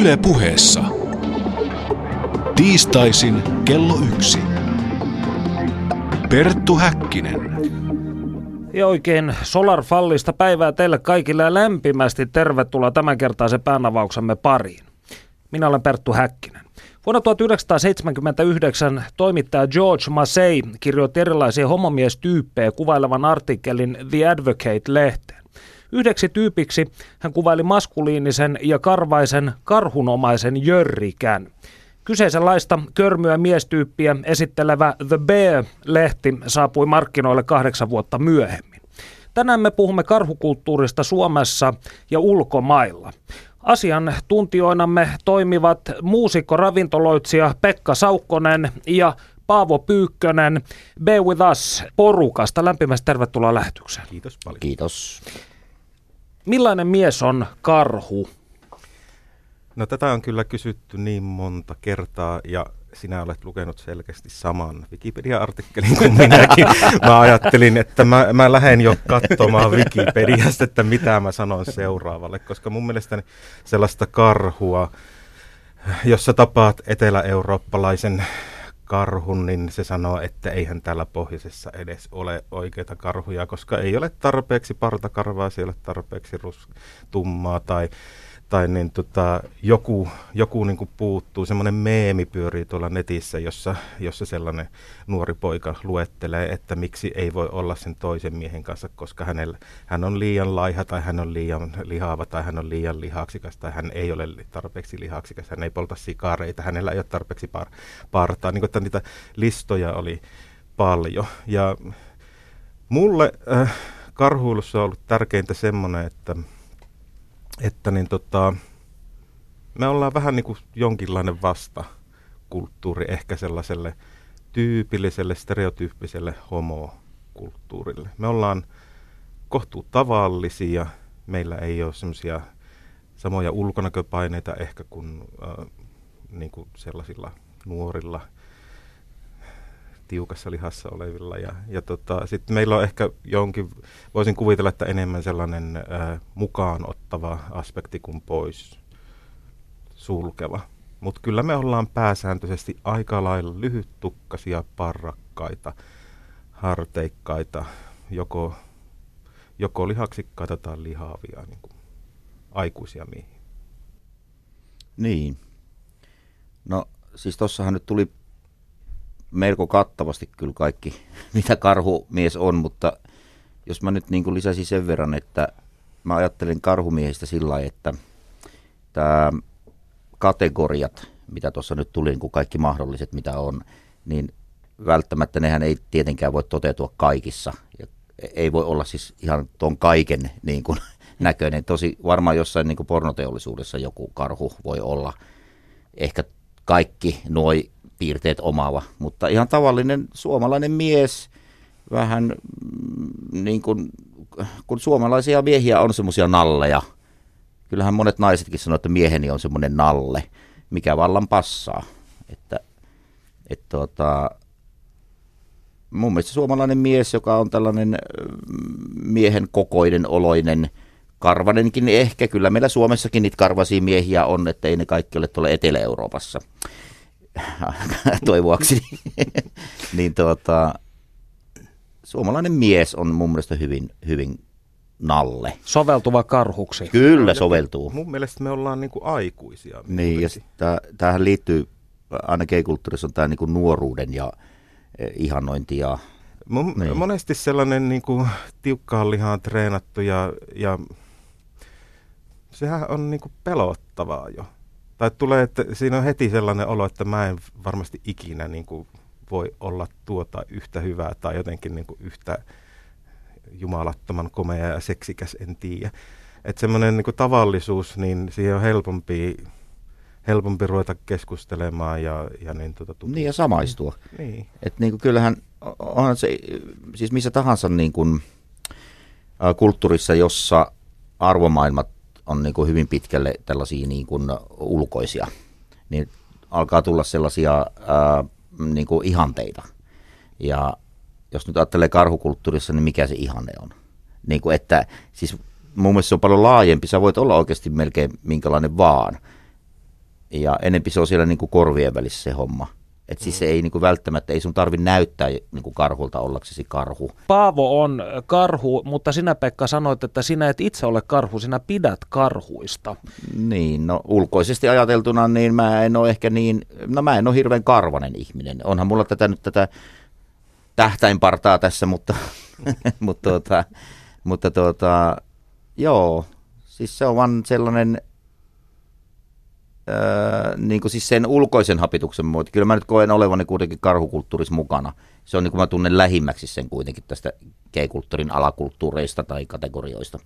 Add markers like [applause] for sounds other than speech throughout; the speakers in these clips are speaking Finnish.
Yle puheessa. Tiistaisin kello yksi. Perttu Häkkinen. Ja oikein Solarfallista päivää teille kaikille lämpimästi tervetuloa tämänkertaisen päänavauksemme pariin. Minä olen Perttu Häkkinen. Vuonna 1979 toimittaja George Massey kirjoitti erilaisia homomiestyyppejä kuvailevan artikkelin The Advocate-lehteen. Yhdeksi tyypiksi hän kuvaili maskuliinisen ja karvaisen karhunomaisen jörrikän. Kyseisenlaista körmyä miestyyppiä esittelevä The Bear-lehti saapui markkinoille kahdeksan vuotta myöhemmin. Tänään me puhumme karhukulttuurista Suomessa ja ulkomailla. Asian tuntijoinamme toimivat muusikko ravintoloitsija Pekka Saukkonen ja Paavo Pyykkönen Be With Us porukasta. Lämpimästi tervetuloa lähetykseen. Kiitos paljon. Kiitos. Millainen mies on karhu? No tätä on kyllä kysytty niin monta kertaa ja sinä olet lukenut selkeästi saman Wikipedia-artikkelin kuin minäkin. [laughs] Mä ajattelin, että mä, mä lähden jo katsomaan Wikipediasta, että mitä mä sanon seuraavalle, koska mun mielestäni sellaista karhua, jos sä tapaat etelä-eurooppalaisen karhun, niin se sanoo, että eihän täällä pohjoisessa edes ole oikeita karhuja, koska ei ole tarpeeksi partakarvaa, ei ole tarpeeksi rus, tummaa tai tai niin tota, joku, joku niin kuin puuttuu, semmoinen meemi pyörii tuolla netissä, jossa, jossa sellainen nuori poika luettelee, että miksi ei voi olla sen toisen miehen kanssa, koska hänellä, hän on liian laiha tai hän on liian lihaava tai hän on liian lihaksikas tai hän ei ole tarpeeksi lihaksikas, hän ei polta sikareita, hänellä ei ole tarpeeksi par, partaa. Niin kuin, että niitä listoja oli paljon ja mulle äh, karhuilussa on ollut tärkeintä semmoinen, että että niin tota, me ollaan vähän niin kuin jonkinlainen vastakulttuuri ehkä sellaiselle tyypilliselle, stereotyyppiselle homokulttuurille. Me ollaan kohtuu tavallisia, meillä ei ole semmoisia samoja ulkonäköpaineita ehkä kuin, äh, niin kuin sellaisilla nuorilla tiukassa lihassa olevilla. Ja, ja tota, sitten meillä on ehkä jonkin, voisin kuvitella, että enemmän sellainen ää, mukaan ottava aspekti kuin pois sulkeva. Mutta kyllä me ollaan pääsääntöisesti aika lailla lyhyttukkasia, parrakkaita, harteikkaita, joko, joko lihaksikkaita tai lihaavia niin kuin aikuisia miehiä. Niin. No siis tossahan nyt tuli melko kattavasti kyllä kaikki, [laughs] mitä karhumies on, mutta jos mä nyt niin kuin lisäsin sen verran, että mä ajattelin karhumiehistä sillä lailla, että tämä kategoriat, mitä tuossa nyt tuli, niin kuin kaikki mahdolliset, mitä on, niin välttämättä nehän ei tietenkään voi toteutua kaikissa. Ja ei voi olla siis ihan tuon kaiken niin kuin, [laughs] näköinen. Tosi varmaan jossain niin kuin pornoteollisuudessa joku karhu voi olla. Ehkä kaikki nuo piirteet omaava, mutta ihan tavallinen suomalainen mies, vähän mm, niin kuin, kun suomalaisia miehiä on semmoisia nalleja. Kyllähän monet naisetkin sanoo, että mieheni on semmoinen nalle, mikä vallan passaa. Että, että tuota, mun mielestä suomalainen mies, joka on tällainen mm, miehen kokoinen, oloinen, karvanenkin ehkä. Kyllä meillä Suomessakin niitä karvasia miehiä on, että ei ne kaikki ole tuolla Etelä-Euroopassa. [laughs] toivoakseni, niin tuota, suomalainen mies on mun mielestä hyvin, hyvin nalle. Soveltuva karhuksi. Kyllä soveltuu. Mun mielestä me ollaan niinku aikuisia. Niin, ja tähän liittyy, aina gay-kulttuurissa on tämä niinku nuoruuden ja e, ihannointi ja Mun, niin. Monesti sellainen niin kuin, tiukkaan lihaan treenattu ja, ja sehän on niin kuin, pelottavaa jo tai tulee, että siinä on heti sellainen olo, että mä en varmasti ikinä niin kuin voi olla tuota yhtä hyvää tai jotenkin niin kuin yhtä jumalattoman komea ja seksikäs, en tiedä. Että semmoinen niin tavallisuus, niin siihen on helpompi, helpompi ruveta keskustelemaan ja, ja niin, tuota, niin ja samaistua. Niin. Et niin kuin kyllähän onhan se, siis missä tahansa niin kuin, kulttuurissa, jossa arvomaailmat on niin kuin hyvin pitkälle tällaisia niin kuin ulkoisia, niin alkaa tulla sellaisia ää, niin kuin ihanteita. Ja jos nyt ajattelee karhukulttuurissa, niin mikä se ihanne on? Niin kuin että, siis mun mielestä se on paljon laajempi. Sä voit olla oikeasti melkein minkälainen vaan. ja enempi se on siellä niin kuin korvien välissä se homma. Et siis se ei niin kuin välttämättä, ei sun tarvi näyttää niin kuin karhulta ollaksesi karhu. Paavo on karhu, mutta sinä Pekka sanoit, että sinä et itse ole karhu, sinä pidät karhuista. Niin, no ulkoisesti ajateltuna, niin mä en ole ehkä niin, no mä en ole hirveän karvanen ihminen. Onhan mulla tätä nyt tätä tähtäinpartaa tässä, mutta, [laughs] mutta, tuota, mutta tuota, joo, siis se on vaan sellainen, öö, niin kuin siis sen ulkoisen hapituksen muuta. Kyllä mä nyt koen olevani kuitenkin karhukulttuurissa mukana. Se on niin kuin mä tunnen lähimmäksi sen kuitenkin tästä gay-kulttuurin alakulttuureista tai kategorioista.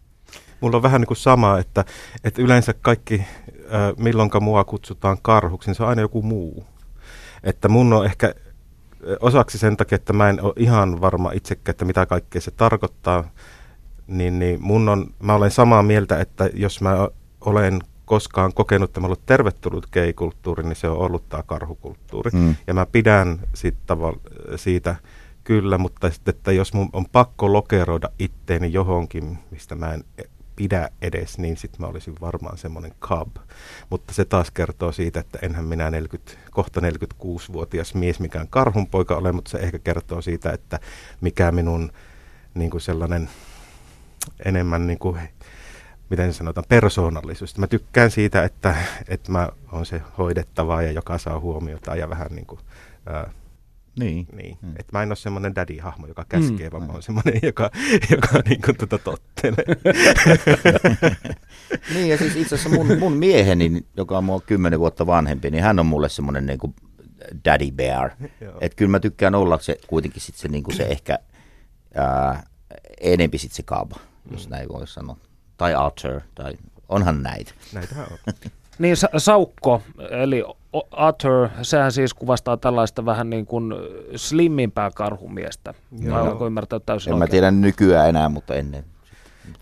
Mulla on vähän niin kuin sama, että, että yleensä kaikki, äh, milloinka mua kutsutaan karhuksi, niin se on aina joku muu. Että mun on ehkä osaksi sen takia, että mä en ole ihan varma itsekään, että mitä kaikkea se tarkoittaa, niin, niin mun on, mä olen samaa mieltä, että jos mä olen koskaan kokenut, että mä olen tervetullut gay-kulttuuri, niin se on ollut tämä karhukulttuuri. Mm. Ja mä pidän siitä, siitä kyllä, mutta sitten, että jos mun on pakko lokeroida itteeni johonkin, mistä mä en pidä edes, niin sitten mä olisin varmaan semmoinen cub. Mutta se taas kertoo siitä, että enhän minä 40, kohta 46-vuotias mies mikään karhunpoika ole, mutta se ehkä kertoo siitä, että mikä minun niin kuin sellainen enemmän niin kuin, miten sanotaan, persoonallisuus. Mä tykkään siitä, että, että mä oon se hoidettava ja joka saa huomiota ja vähän niin kuin, ää, niin. niin. Mm. Et mä en ole semmoinen daddy-hahmo, joka käskee, mm. vaan mä oon semmoinen, joka, joka niin kuin tuota tottelee. [laughs] niin, ja siis itse asiassa mun, mun mieheni, joka on mua kymmenen vuotta vanhempi, niin hän on mulle semmoinen niin kuin daddy bear. Että kyllä mä tykkään olla se kuitenkin sit se, niin kuin se ehkä ää, enempi sit se kaba, jos mm. näin voi sanoa. Tai Archer, tai onhan näitä. Näitähän on. [laughs] Niin sa- saukko, eli otter, sehän siis kuvastaa tällaista vähän niin kuin slimmimpää karhumiestä. Joo. Mä ymmärtää täysin En oikein. mä tiedä nykyään enää, mutta ennen.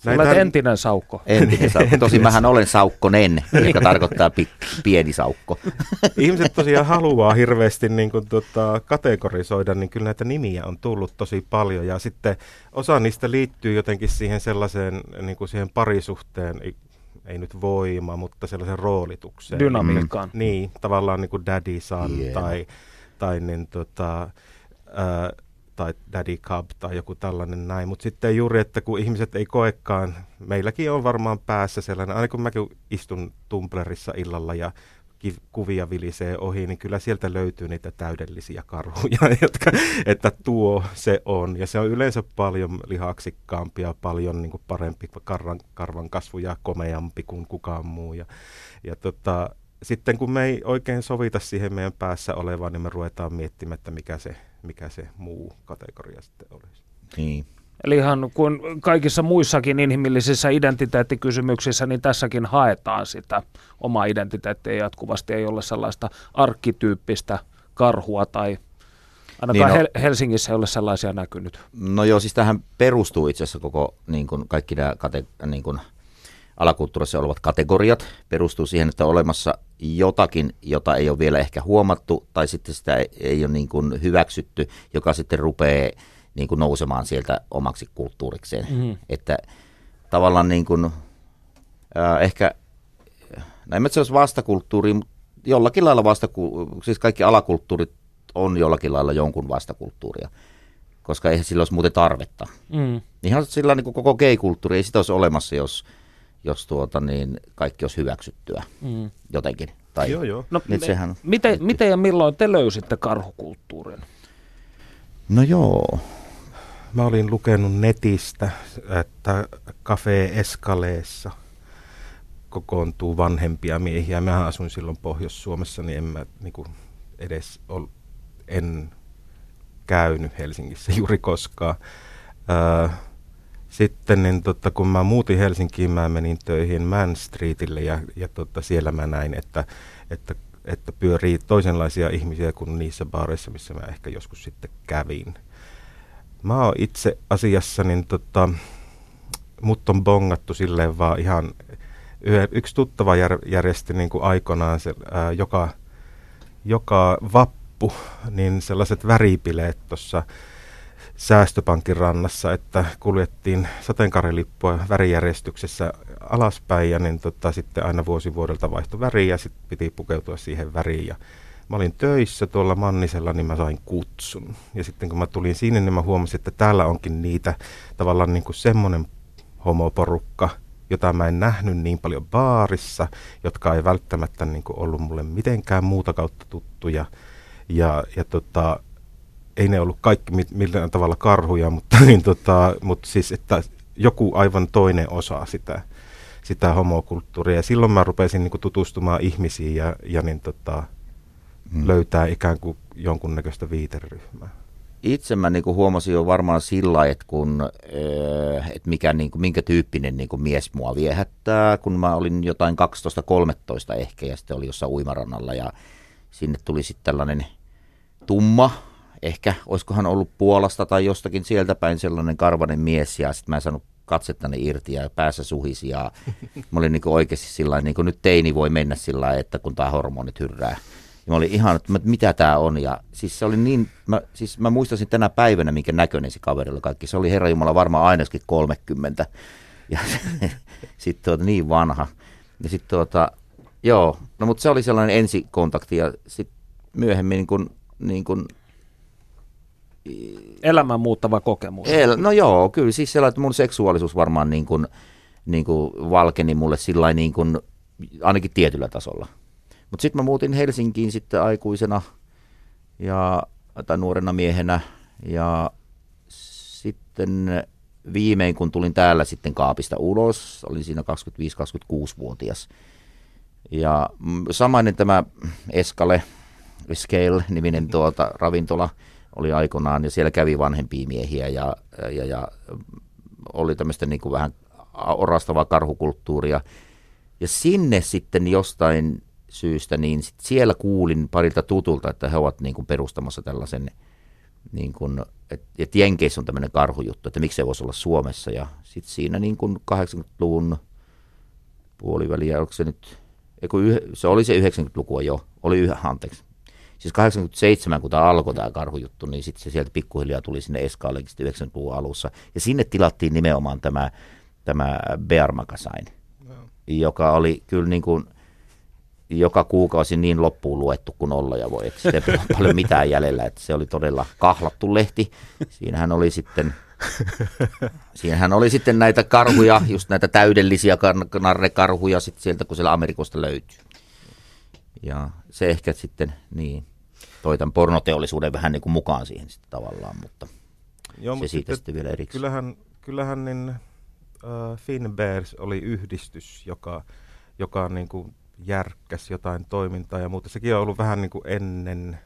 Näitä... Olet entinen saukko. Entinen [laughs] saukko. Tosin mähän olen saukkonen, joka tarkoittaa pi- pieni saukko. [laughs] Ihmiset tosiaan haluaa hirveästi niin kuin, tota, kategorisoida, niin kyllä näitä nimiä on tullut tosi paljon. Ja sitten osa niistä liittyy jotenkin siihen sellaiseen niin kuin siihen parisuhteen ei nyt voima, mutta sellaisen roolitukseen. Dynamiikkaan. Mm. Niin, tavallaan niin kuin daddy son yeah. tai, tai, niin, tota, ää, tai daddy cub tai joku tällainen näin. Mutta sitten juuri, että kun ihmiset ei koekaan, meilläkin on varmaan päässä sellainen, aina kun mäkin istun Tumblerissa illalla ja kuvia vilisee ohi, niin kyllä sieltä löytyy niitä täydellisiä karhuja, [laughs] jotka, että tuo se on. Ja se on yleensä paljon lihaksikkaampi ja paljon niin kuin parempi karvan, karvan kasvu ja komeampi kuin kukaan muu. Ja, ja tota, sitten kun me ei oikein sovita siihen meidän päässä olevaan, niin me ruvetaan miettimään, että mikä se, mikä se muu kategoria sitten olisi. Niin. Eli ihan kuin kaikissa muissakin inhimillisissä identiteettikysymyksissä, niin tässäkin haetaan sitä omaa identiteettiä jatkuvasti. Ei ole sellaista arkkityyppistä karhua tai ainakaan niin no, Hel- Helsingissä ei ole sellaisia näkynyt. No joo, siis tähän perustuu itse asiassa koko niin kuin kaikki nämä kate- niin kuin alakulttuurissa olevat kategoriat. Perustuu siihen, että on olemassa jotakin, jota ei ole vielä ehkä huomattu tai sitten sitä ei, ole niin kuin hyväksytty, joka sitten rupeaa niin kuin nousemaan sieltä omaksi kulttuurikseen. Mm. Että tavallaan niin kuin, äh, ehkä, näin mä olisi vastakulttuuri, jollakin lailla vastakulttuuri, siis kaikki alakulttuurit on jollakin lailla jonkun vastakulttuuria, koska eihän sillä olisi muuten tarvetta. Mm. Ihan sillä niin kuin koko gay-kulttuuri ei sitä olisi olemassa, jos, jos tuota, niin kaikki olisi hyväksyttyä mm. jotenkin. Tai, joo, joo. No, me, sehän, miten, miten ja milloin te löysitte karhukulttuurin? No joo, Mä olin lukenut netistä, että Cafe Eskaleessa kokoontuu vanhempia miehiä. Mä asuin silloin Pohjois-Suomessa, niin en mä niin kuin edes ol, en käynyt Helsingissä [laughs] juuri koskaan. Öö, sitten niin tota, kun mä muutin Helsinkiin, mä menin töihin Man Streetille ja, ja tota, siellä mä näin, että, että, että pyörii toisenlaisia ihmisiä kuin niissä baareissa, missä mä ehkä joskus sitten kävin. Mä oon itse asiassa, niin tota, mut on bongattu silleen vaan ihan, yksi tuttava jär, järjesti niin kuin aikanaan se, ää, joka, joka vappu, niin sellaiset väripileet tuossa säästöpankin rannassa, että kuljettiin sateenkaarilippua värijärjestyksessä alaspäin ja niin tota, sitten aina vuosi vuodelta vaihtoi väriä ja sitten piti pukeutua siihen väriin. Ja mä olin töissä tuolla Mannisella, niin mä sain kutsun. Ja sitten kun mä tulin sinne, niin mä huomasin, että täällä onkin niitä tavallaan niin kuin semmoinen homoporukka, jota mä en nähnyt niin paljon baarissa, jotka ei välttämättä niin kuin ollut mulle mitenkään muuta kautta tuttuja. Ja, ja tota, ei ne ollut kaikki millään tavalla karhuja, mutta, niin tota, mutta siis, että joku aivan toinen osa sitä, sitä homokulttuuria. Ja silloin mä rupesin niin kuin, tutustumaan ihmisiin ja, ja niin, tota, hmm. löytää ikään kuin jonkunnäköistä viiteryhmää. Itse mä niin kuin huomasin jo varmaan sillä että kun, äh, että mikä, niin kuin, minkä tyyppinen niin kuin mies mua viehättää, kun mä olin jotain 12-13 ehkä ja sitten oli jossain uimarannalla ja sinne tuli sitten tällainen tumma, ehkä olisikohan ollut Puolasta tai jostakin sieltä päin sellainen karvanen mies ja sitten mä en saanut katsettani irti ja päässä suhisi ja [laughs] mä olin niin oikeasti sillä niin kuin nyt teini voi mennä sillä että kun tämä hormonit hyrrää. Ja mä olin ihan, että mitä tämä on. Ja siis se oli niin, mä, siis mä muistasin tänä päivänä, minkä näköinen se kaveri oli kaikki. Se oli Herra Jumala varmaan ainakin 30. Ja [laughs] sitten tuota, niin vanha. Ja sitten tuota, joo, no mutta se oli sellainen ensikontakti ja sitten myöhemmin niin kun, niin kun Elämän muuttava kokemus. El, no joo, kyllä siis sellainen, että mun seksuaalisuus varmaan niin kuin, niin kuin valkeni mulle sillä niin kuin, ainakin tietyllä tasolla. Mutta sitten mä muutin Helsinkiin sitten aikuisena ja, tai nuorena miehenä ja sitten viimein kun tulin täällä sitten kaapista ulos, olin siinä 25-26-vuotias. Ja samainen tämä Eskale, Scale-niminen tuota, ravintola – oli aikoinaan, ja siellä kävi vanhempia miehiä, ja, ja, ja oli tämmöistä niin kuin vähän orastavaa karhukulttuuria. Ja sinne sitten jostain syystä, niin sit siellä kuulin parilta tutulta, että he ovat niin kuin perustamassa tällaisen, niin kuin, että et Jenkeissä on tämmöinen karhujuttu, että miksi se voisi olla Suomessa. Ja sitten siinä niin kuin 80-luvun puoliväliä, onko se nyt, se oli se 90-lukua jo, oli yhä, anteeksi, siis 87, kun tämä alkoi tämä karhujuttu, niin sitten se sieltä pikkuhiljaa tuli sinne Eskaallekin 90-luvun alussa. Ja sinne tilattiin nimenomaan tämä, tämä Bear Magazine, no. joka oli kyllä niin kuin joka kuukausi niin loppuun luettu kuin olla ja voi, että sitä ei ole [laughs] paljon mitään jäljellä, että se oli todella kahlattu lehti. Siinähän oli sitten Siinähän oli sitten näitä karhuja, just näitä täydellisiä narrekarhuja sit sieltä, kun siellä Amerikosta löytyy. Ja se ehkä sitten, niin, toi tämän pornoteollisuuden vähän niin kuin mukaan siihen sitten tavallaan, mutta Joo, se mutta siitä sitten, sitten vielä erikseen. Kyllähän, kyllähän niin, uh, Finbears oli yhdistys, joka, joka niin kuin järkkäsi jotain toimintaa ja muuta. Sekin on ollut vähän niin kuin ennen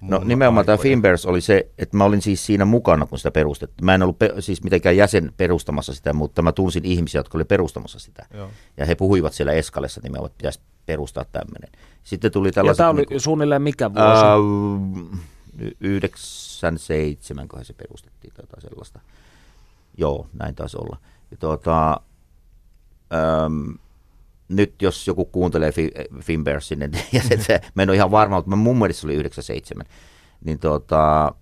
No nimenomaan tämä Finbears oli se, että mä olin siis siinä mukana, kun sitä perustettiin. Mä en ollut pe- siis mitenkään jäsen perustamassa sitä, mutta mä tunsin ihmisiä, jotka oli perustamassa sitä. Joo. Ja he puhuivat siellä Eskalessa nimenomaan, että pitäisi perustaa tämmöinen. Sitten tuli tällaiset... Ja tämä oli niin suunnilleen mikä vuosi? Äh, 97, kun se perustettiin tai tota sellaista. Joo, näin taisi olla. Ja tuota, ähm, nyt jos joku kuuntelee Finbearsin, niin [laughs] ja se, se, mä en ole ihan varma, mutta mun mielestä se oli 97, niin tuota,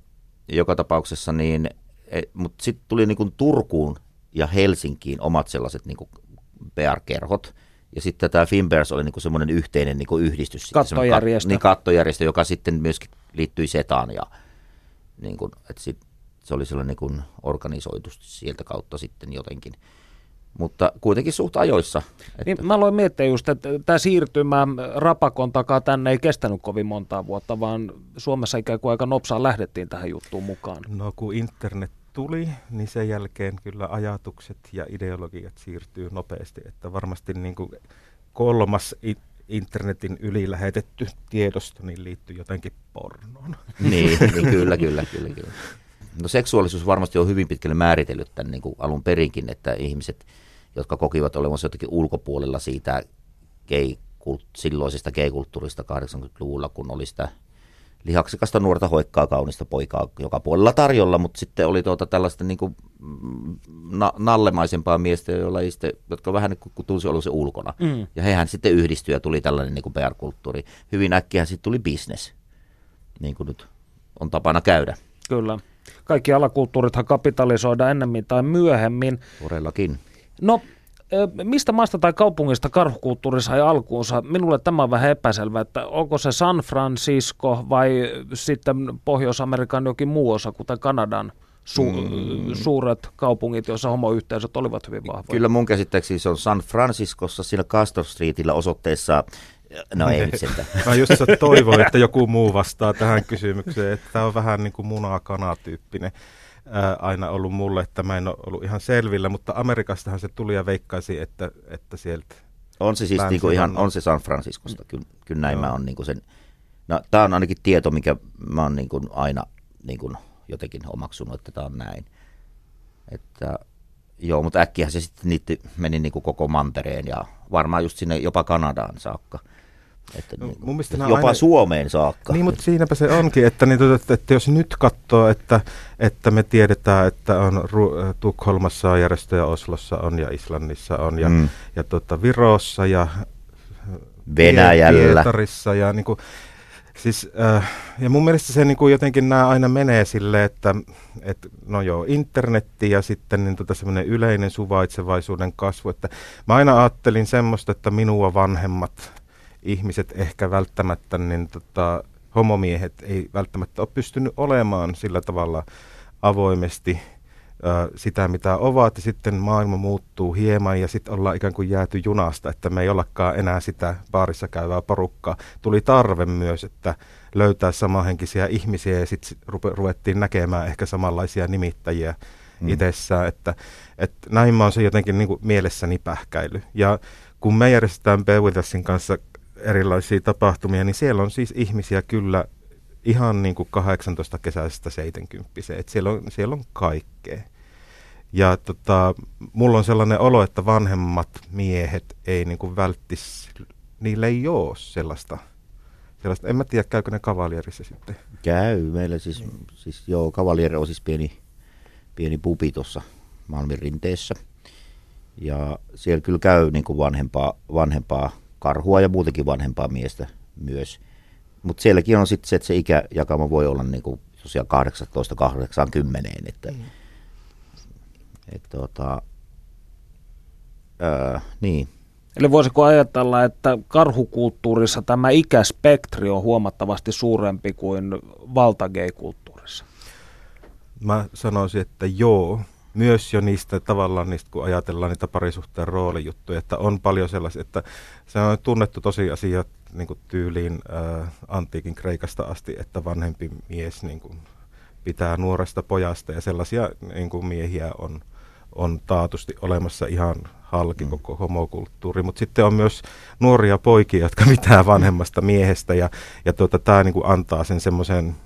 joka tapauksessa niin, e, mutta sitten tuli niin kuin Turkuun ja Helsinkiin omat sellaiset niin kuin PR-kerhot, ja sitten tämä Finbears oli niinku semmoinen yhteinen niinku yhdistys. Kattojärjestö. niin, kattojärjestö, joka sitten myöskin liittyi SETAan. Ja, niinku, et sit, se oli sellainen niinku organisoitu sieltä kautta sitten jotenkin. Mutta kuitenkin suht ajoissa. Että... Niin, mä aloin miettiä just, että tämä siirtymä rapakon takaa tänne ei kestänyt kovin montaa vuotta, vaan Suomessa ikään kuin aika nopsaan lähdettiin tähän juttuun mukaan. No kun internet tuli, niin sen jälkeen kyllä ajatukset ja ideologiat siirtyy nopeasti, että varmasti niin kuin kolmas internetin yli lähetetty tiedosto niin liittyy jotenkin pornoon. Niin, [laughs] niin kyllä, kyllä, kyllä, kyllä. No seksuaalisuus varmasti on hyvin pitkälle määritellyt tämän niin kuin alun perinkin, että ihmiset, jotka kokivat olevansa jotenkin ulkopuolella siitä gay, silloisesta gay-kulttuurista 80-luvulla, kun oli sitä lihaksikasta nuorta hoikkaa kaunista poikaa joka puolella tarjolla, mutta sitten oli tuota tällaista niin kuin mm, na- nallemaisempaa miestä, joilla ei sitten, jotka vähän niin kuin tunsi ollut se ulkona. Mm. Ja hehän sitten yhdistyi ja tuli tällainen niin kuin PR-kulttuuri. Hyvin äkkiä sitten tuli business, niin kuin nyt on tapana käydä. Kyllä. Kaikki alakulttuurithan kapitalisoidaan ennemmin tai myöhemmin. Todellakin. No, mistä maasta tai kaupungista karhukulttuuri sai alkuunsa? Minulle tämä on vähän epäselvä, että onko se San Francisco vai sitten Pohjois-Amerikan jokin muu osa, kuten Kanadan su- mm. suuret kaupungit, joissa homoyhteisöt olivat hyvin vahvoja. Kyllä mun käsittääkseni se on San Franciscossa siinä Castor Streetillä osoitteessa, no ei nyt sitä. [laughs] Mä just toivoin, että joku muu vastaa tähän kysymykseen, että tämä on vähän niin kuin muna-kana-tyyppinen ää, aina ollut mulle, että mä en ole ollut ihan selvillä, mutta Amerikastahan se tuli ja veikkaisi, että, että sieltä On se siis niinku ihan, on se San Franciscosta, kyllä, kyllä näin Joo. mä on niinku sen, no tämä on ainakin tieto, mikä mä oon niinku aina niinku jotenkin omaksunut, että tämä on näin. Että, joo, mutta äkkiä se sitten niitti, meni niinku koko mantereen ja varmaan just sinne jopa Kanadaan saakka. Että No, niinku, mun mielestä että nämä jopa aina- Suomeen saakka. Niin, mutta siinäpä se onkin, että, niin, että, että jos nyt katsoo, että, että me tiedetään, että on Ru- Tukholmassa on järjestöjä, Oslossa on ja Islannissa on ja, Mm. ja tota, Virossa ja Venäjällä. Pietarissa ja niin kuin, siis, äh, ja mun mielestä se niin kuin jotenkin nämä aina menee silleen, että et, no joo, internetti ja sitten niin tota semmoinen yleinen suvaitsevaisuuden kasvu, että mä aina ajattelin semmoista, että minua vanhemmat ihmiset ehkä välttämättä, niin tota, homomiehet ei välttämättä ole pystynyt olemaan sillä tavalla avoimesti ö, sitä, mitä ovat, ja sitten maailma muuttuu hieman, ja sitten ollaan ikään kuin jääty junasta, että me ei ollakaan enää sitä baarissa käyvää porukkaa. Tuli tarve myös, että löytää samanhenkisiä ihmisiä, ja sitten ruvettiin näkemään ehkä samanlaisia nimittäjiä Mm. itsessään, että, että näin mä oon se jotenkin niin kuin mielessäni pähkäily. Ja kun me järjestetään Usin kanssa erilaisia tapahtumia, niin siellä on siis ihmisiä kyllä ihan niin kuin 18 kesäisestä 70 että siellä on, siellä on kaikkea. Ja tota, mulla on sellainen olo, että vanhemmat miehet ei niin kuin välttis, niillä ei ole sellaista, sellaista. En mä tiedä, käykö ne kavalierissa sitten. Käy. Meillä siis, siis joo, Cavalier on siis pieni, pieni pubi tuossa Malmin rinteessä. Ja siellä kyllä käy niin kuin vanhempaa, vanhempaa karhua ja muutenkin vanhempaa miestä myös. Mutta sielläkin on sitten se, että se ikäjakama voi olla niin kuin tosiaan 18-80, että mm. et, tota, öö, niin. Eli voisiko ajatella, että karhukulttuurissa tämä ikäspektri on huomattavasti suurempi kuin valtagay-kulttuurissa? Mä sanoisin, että joo. Myös jo niistä tavallaan, niistä, kun ajatellaan niitä parisuhteen roolijuttuja, että on paljon sellaisia, että se on tunnettu tosiasia niin kuin tyyliin äh, antiikin Kreikasta asti, että vanhempi mies niin kuin, pitää nuoresta pojasta ja sellaisia niin kuin miehiä on, on taatusti olemassa ihan halki mm. koko homokulttuuri, mutta sitten on myös nuoria poikia, jotka [laughs] pitää vanhemmasta miehestä ja, ja tuota, tämä niin antaa sen semmoisen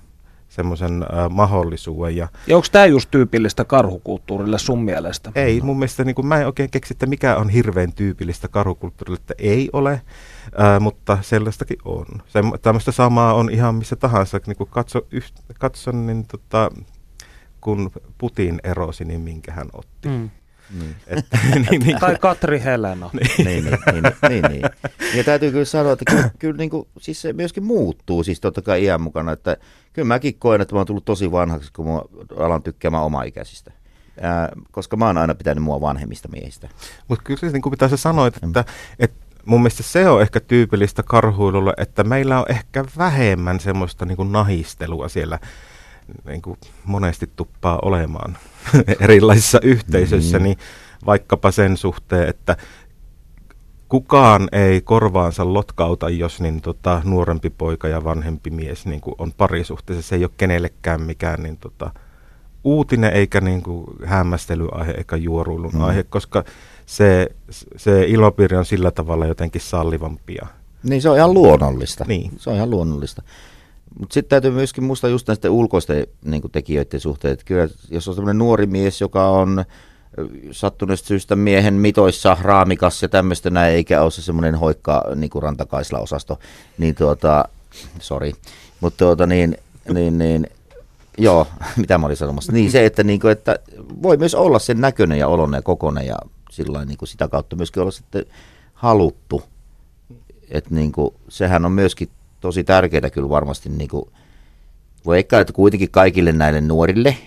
semmoisen äh, mahdollisuuden. Ja Ja onko tämä just tyypillistä karhukulttuurille sun mielestä? ei, mun mielestä niin kuin, mä en oikein keksi, että mikä on hirveän tyypillistä karhukulttuurille, että ei ole, ää, mutta sellaistakin on. Se, tämmöistä samaa on ihan missä tahansa. Niin kuin katso, yht, katso niin, tota, kun Putin erosi, niin minkä hän otti. Mm. Niin. [laughs] Että, [laughs] niin, niin, Tai Katri Helena. niin, niin, niin, niin, niin. Ja täytyy kyllä sanoa, että kyllä, kyllä niin kuin, siis se myöskin muuttuu siis totta kai iän mukana, että kyllä mäkin koen, että mä oon tullut tosi vanhaksi, kun mä alan tykkäämään omaikäisistä. Ää, koska mä oon aina pitänyt mua vanhemmista miehistä. Mutta kyllä niin kuin mitä sä sanoit, että, että mun mielestä se on ehkä tyypillistä karhuilulle, että meillä on ehkä vähemmän semmoista niin kuin nahistelua siellä niin kuin monesti tuppaa olemaan [laughs] erilaisissa yhteisöissä, Mm. niin vaikkapa sen suhteen, että kukaan ei korvaansa lotkauta, jos niin tota, nuorempi poika ja vanhempi mies niin kuin on parisuhteessa. Se ei ole kenellekään mikään niin tota, uutinen eikä niin kuin hämmästelyaihe eikä juoruilun Mm. aihe, koska se, se ilmapiiri on sillä tavalla jotenkin sallivampia. Niin se on ihan luonnollista. Niin. Se on ihan luonnollista. Mutta sitten täytyy myöskin muistaa just näisten ulkoisten niin tekijöiden suhteen, että kyllä jos on semmoinen nuori mies, joka on sattuneesta syystä miehen mitoissa, raamikas ja tämmöistä näin, eikä ole se semmoinen hoikka niin kuin rantakaisla-osasto, niin tuota, sorry, mutta tuota niin, niin, niin joo, [laughs] mitä mä olin sanomassa, niin se, että, niin kuin, että voi myös olla sen näköinen ja olonen ja kokonen ja sillä niin kuin sitä kautta myöskin olla sitten haluttu, että niin kuin, sehän on myöskin tosi tärkeää kyllä varmasti, niin kuin, voi eikä, että kuitenkin kaikille näille nuorille,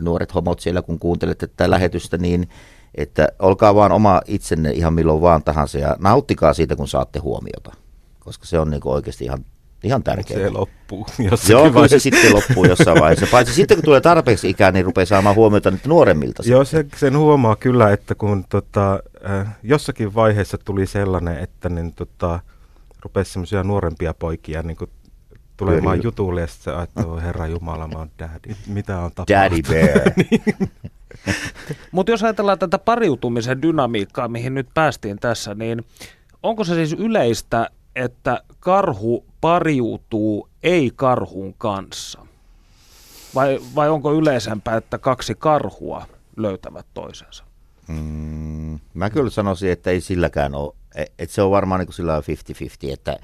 nuoret homot siellä, kun kuuntelette tätä lähetystä, niin että olkaa vaan oma itsenne ihan milloin vaan tahansa ja nauttikaa siitä, kun saatte huomiota, koska se on niin oikeasti ihan, ihan tärkeää. Se loppuu [laughs] Joo, kyllä se sitten loppuu jossain vaiheessa. Paitsi sitten, kun tulee tarpeeksi ikää, niin rupeaa saamaan huomiota nyt nuoremmilta. Joo, se, sen huomaa kyllä, että kun tota, äh, jossakin vaiheessa tuli sellainen, että niin, tota, rupesi semmoisia nuorempia poikia niin kuin tulemaan jutulle ja sitten ajattelee, herra Jumala, mä oon daddy. Mitä on tapahtunut? Daddy bear. [laughs] niin. Mutta jos ajatellaan tätä pariutumisen dynamiikkaa, mihin nyt päästiin tässä, niin onko se siis yleistä, että karhu pariutuu ei-karhun kanssa? Vai, vai onko yleisempää, että kaksi karhua löytävät toisensa? Mm, mä kyllä sanoisin, että ei silläkään ole. Että se on varmaan niin kuin sillä 50-50, että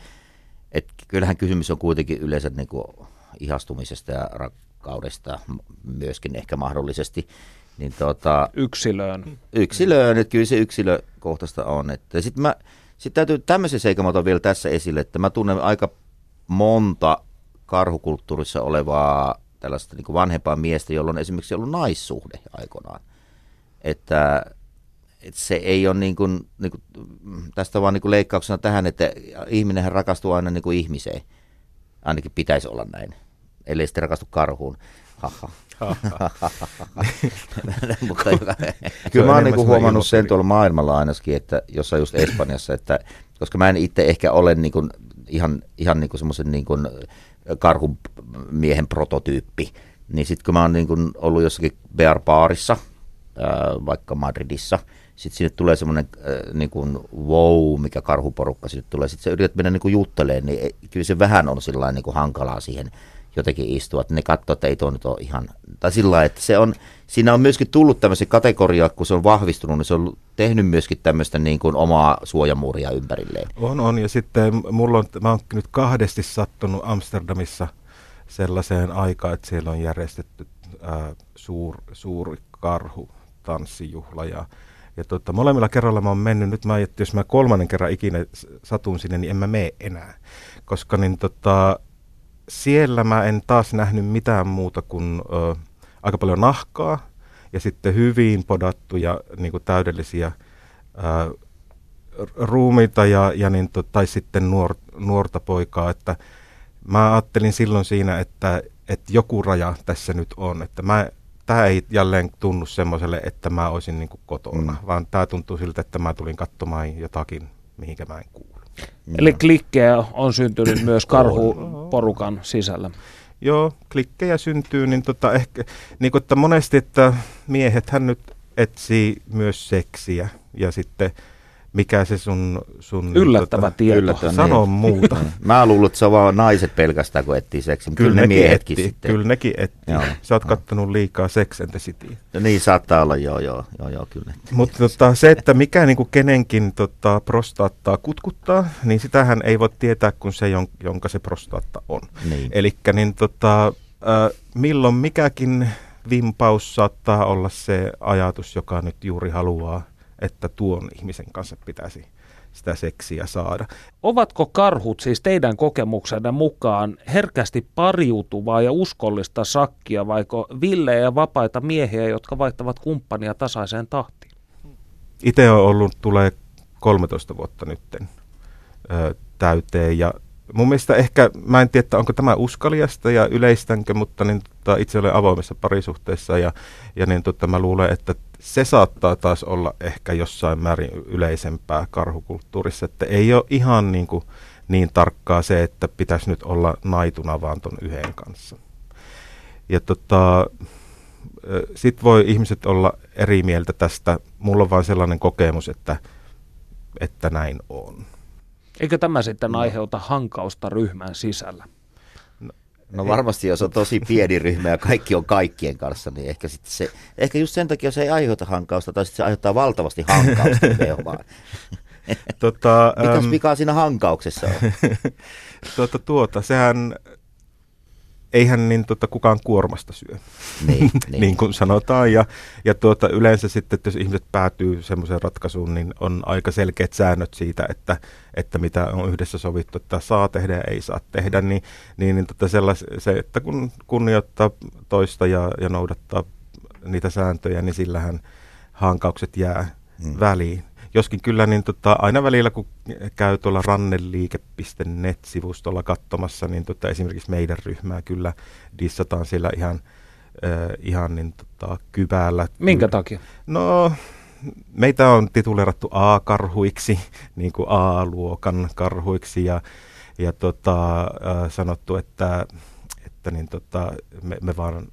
et kyllähän kysymys on kuitenkin yleensä niin kuin ihastumisesta ja rakkaudesta myöskin ehkä mahdollisesti. Niin tota, yksilöön. Yksilöön, että kyllä se yksilökohtaista on. Sitten sit täytyy tämmöisen seikan vielä tässä esille, että mä tunnen aika monta karhukulttuurissa olevaa tällaista niin vanhempaa miestä, jolla on esimerkiksi ollut naissuhde aikoinaan. Että, että se ei ole niin kuin, niin kuin, tästä vaan niin kuin leikkauksena tähän, että ihminenhän rakastuu aina niin kuin ihmiseen. Ainakin pitäisi olla näin, ellei sitten rakastu karhuun. Haha. [laughs] Mutta joka, kyllä mä oon niinku huomannut sen tuolla maailmalla ainakin, että jossain just Espanjassa, että koska mä en itse ehkä ole niinku ihan, ihan niinku semmoisen niinku karhumiehen prototyyppi, niin sitten kun mä oon niinku ollut jossakin Bear Baarissa, vaikka Madridissa, sitten sinne tulee semmoinen äh, niin kuin wow, mikä karhuporukka sinne tulee. Sitten se yrität mennä niin kuin juttelemaan, niin kyllä se vähän on sillä niin kuin hankalaa siihen jotenkin istua, että ne katsoo, että ei tuo nyt ole ihan, tai sillä että se on, siinä on myöskin tullut tämmöisiä kategoria, kun se on vahvistunut, niin se on tehnyt myöskin tämmöistä niin kuin omaa suojamuuria ympärilleen. On, on, ja sitten mulla on, mä oon nyt kahdesti sattunut Amsterdamissa sellaiseen aikaan, että siellä on järjestetty ää, suur, suuri karhu tanssijuhla ja ja tota, molemmilla kerralla mä oon mennyt, nyt mä että jos mä kolmannen kerran ikinä satun sinne, niin en mä mene enää. Koska niin tota, siellä mä en taas nähnyt mitään muuta kuin ö, aika paljon nahkaa ja sitten hyvin podattuja niin kuin täydellisiä ö, ruumiita ja, ja niin, to, tai sitten nuor, nuorta poikaa, että mä ajattelin silloin siinä, että, että joku raja tässä nyt on, että mä, tämä ei jälleen tunnu semmoiselle, että mä olisin niin kuin kotona, mm. vaan tämä tuntuu siltä, että mä tulin katsomaan jotakin, mihinkä mä en kuulu. Eli klikkejä on syntynyt myös [coughs] karhuporukan sisällä. Joo, klikkejä syntyy, niin tota ehkä, niin kuin, että monesti, että miehet hän nyt etsii myös seksiä ja sitten mikä se sun... sun Yllättävä tota, tieto. Yllättävä, Sano niin. muuta. [laughs] Mä luulen, että se on vaan naiset pelkästään, kun etsii seksiä. Kyllä, kyllä ne miehetkin etsii, sitten. Kyllä nekin etsii. Joo, Sä oot kattonut liikaa Sex and the City. No niin saattaa olla, joo, joo, joo, joo kyllä. Mutta tota, se, että mikä niinku kenenkin tota, prostaattaa kutkuttaa, niin sitähän ei voi tietää kuin se, jonka se prostaatta on. Niin. Eli niin tota, äh, milloin mikäkin vimpaus saattaa olla se ajatus, joka nyt juuri haluaa että tuon ihmisen kanssa pitäisi sitä seksiä saada. Ovatko karhut siis teidän kokemuksenne mukaan herkästi pariutuvaa ja uskollista sakkia, vaiko villejä ja vapaita miehiä, jotka vaihtavat kumppania tasaiseen tahtiin? Itse on ollut, tulee 13 vuotta nytten ö, täyteen ja mun mielestä ehkä, mä en tiedä, onko tämä uskaliasta ja yleistänkö, mutta niin, tota, itse olen avoimessa parisuhteessa ja, ja niin, tota, mä luulen, että se saattaa taas olla ehkä jossain määrin yleisempää karhukulttuurissa, että ei ole ihan niin, kuin, niin tarkkaa se, että pitäisi nyt olla naituna vaan ton yhden kanssa. Ja tota, sitten voi ihmiset olla eri mieltä tästä. Mulla on vain sellainen kokemus, että, että näin on. Eikö tämä sitten no. aiheuta hankausta ryhmän sisällä? No varmasti, jos on tosi pieni ryhmä ja kaikki on kaikkien kanssa, niin ehkä, sitten se, ehkä just sen takia se ei aiheuta hankausta, tai sitten se aiheuttaa valtavasti hankausta [laughs] Tota, Mitäs um, vikaa siinä hankauksessa on? [laughs] tuota, tuota, sehän eihän niin tota, kukaan kuormasta syö, niin, [laughs] niin. niin kuin sanotaan. Ja, ja tuota, yleensä sitten, että jos ihmiset päätyy semmoiseen ratkaisuun, niin on aika selkeät säännöt siitä, että, että mitä on yhdessä sovittu, että saa tehdä ja ei saa tehdä. Niin, niin, niin tota sellais, se, että kun kunnioittaa toista ja, ja noudattaa niitä sääntöjä, niin sillähän hankaukset jää hmm. väliin. Joskin kyllä niin tota, aina välillä, kun käy tuolla ranneliike.net-sivustolla katsomassa, niin tota, esimerkiksi meidän ryhmää kyllä dissataan siellä ihan, äh, ihan niin tota, kyväällä. Minkä takia? No, meitä on titulerattu A-karhuiksi, niin kuin A-luokan karhuiksi ja, ja tota, äh, sanottu, että, että niin tota, me, me vaan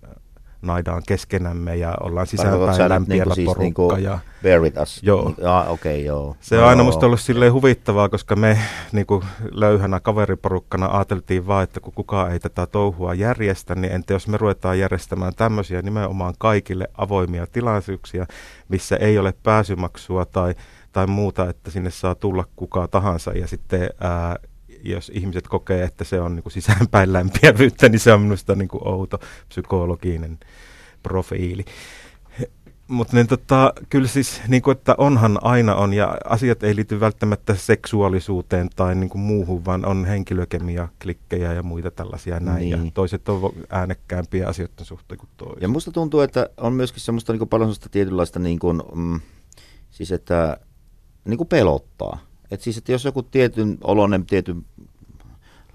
naidaan keskenämme ja ollaan sisäänpäin lämpiällä niin siis porukka. [laughs] Niin ja, bear with us. Joo. Ah, okay, joo. Se on aina musta ollut silleen huvittavaa, koska me niin kuin löyhänä kaveriporukkana ajateltiin vaan, että kun kukaan ei tätä touhua järjestä, niin entä jos me ruvetaan järjestämään tämmöisiä nimenomaan kaikille avoimia tilaisuuksia, missä ei ole pääsymaksua tai, tai muuta, että sinne saa tulla kuka tahansa ja sitten ää, jos ihmiset kokee, että se on niin kuin sisäänpäin lämpiävyyttä, niin se on minusta niin kuin outo psykologinen profiili. Mutta niin tota, kyllä siis, niin kuin, että onhan aina on, ja asiat ei liity välttämättä seksuaalisuuteen tai niin kuin muuhun, vaan on henkilökemia, klikkejä ja muita tällaisia näin. Niin. Ja toiset on äänekkäämpiä asioiden suhteen kuin toiset. Ja musta tuntuu, että on myöskin semmoista niin kuin paljon semmoista tietynlaista, niin kuin, mm, siis että niin kuin pelottaa. Et siis, että jos joku tietyn oloinen, tietyn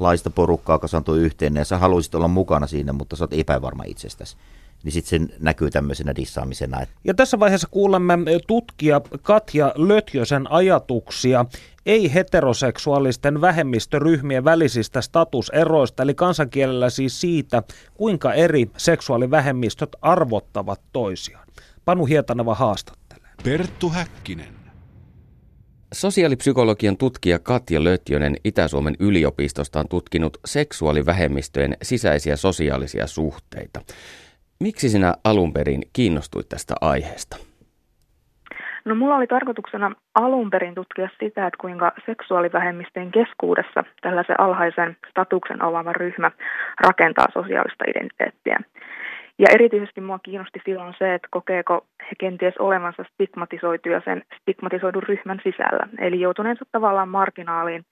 laista porukkaa kasantuu yhteen ja sä haluaisit olla mukana siinä, mutta sä oot epävarma itsestäsi, niin sitten se näkyy tämmöisenä dissaamisena. Ja tässä vaiheessa kuulemme tutkija Katja Lötjösen ajatuksia ei-heteroseksuaalisten vähemmistöryhmien välisistä statuseroista, eli kansankielellä siis siitä, kuinka eri seksuaalivähemmistöt arvottavat toisiaan. Panu Hietaneva haastattelee. Perttu Häkkinen. Sosiaalipsykologian tutkija Katja Lötjönen Itä-Suomen yliopistosta on tutkinut seksuaalivähemmistöjen sisäisiä sosiaalisia suhteita. Miksi sinä alun perin kiinnostuit tästä aiheesta? No mulla oli tarkoituksena alun perin tutkia sitä, että kuinka seksuaalivähemmistöjen keskuudessa tällaisen alhaisen statuksen omaava ryhmä rakentaa sosiaalista identiteettiä. Ja erityisesti mua kiinnosti silloin se, että kokeeko he kenties olevansa stigmatisoituja sen stigmatisoidun ryhmän sisällä, eli joutuneensa tavallaan marginaaliin,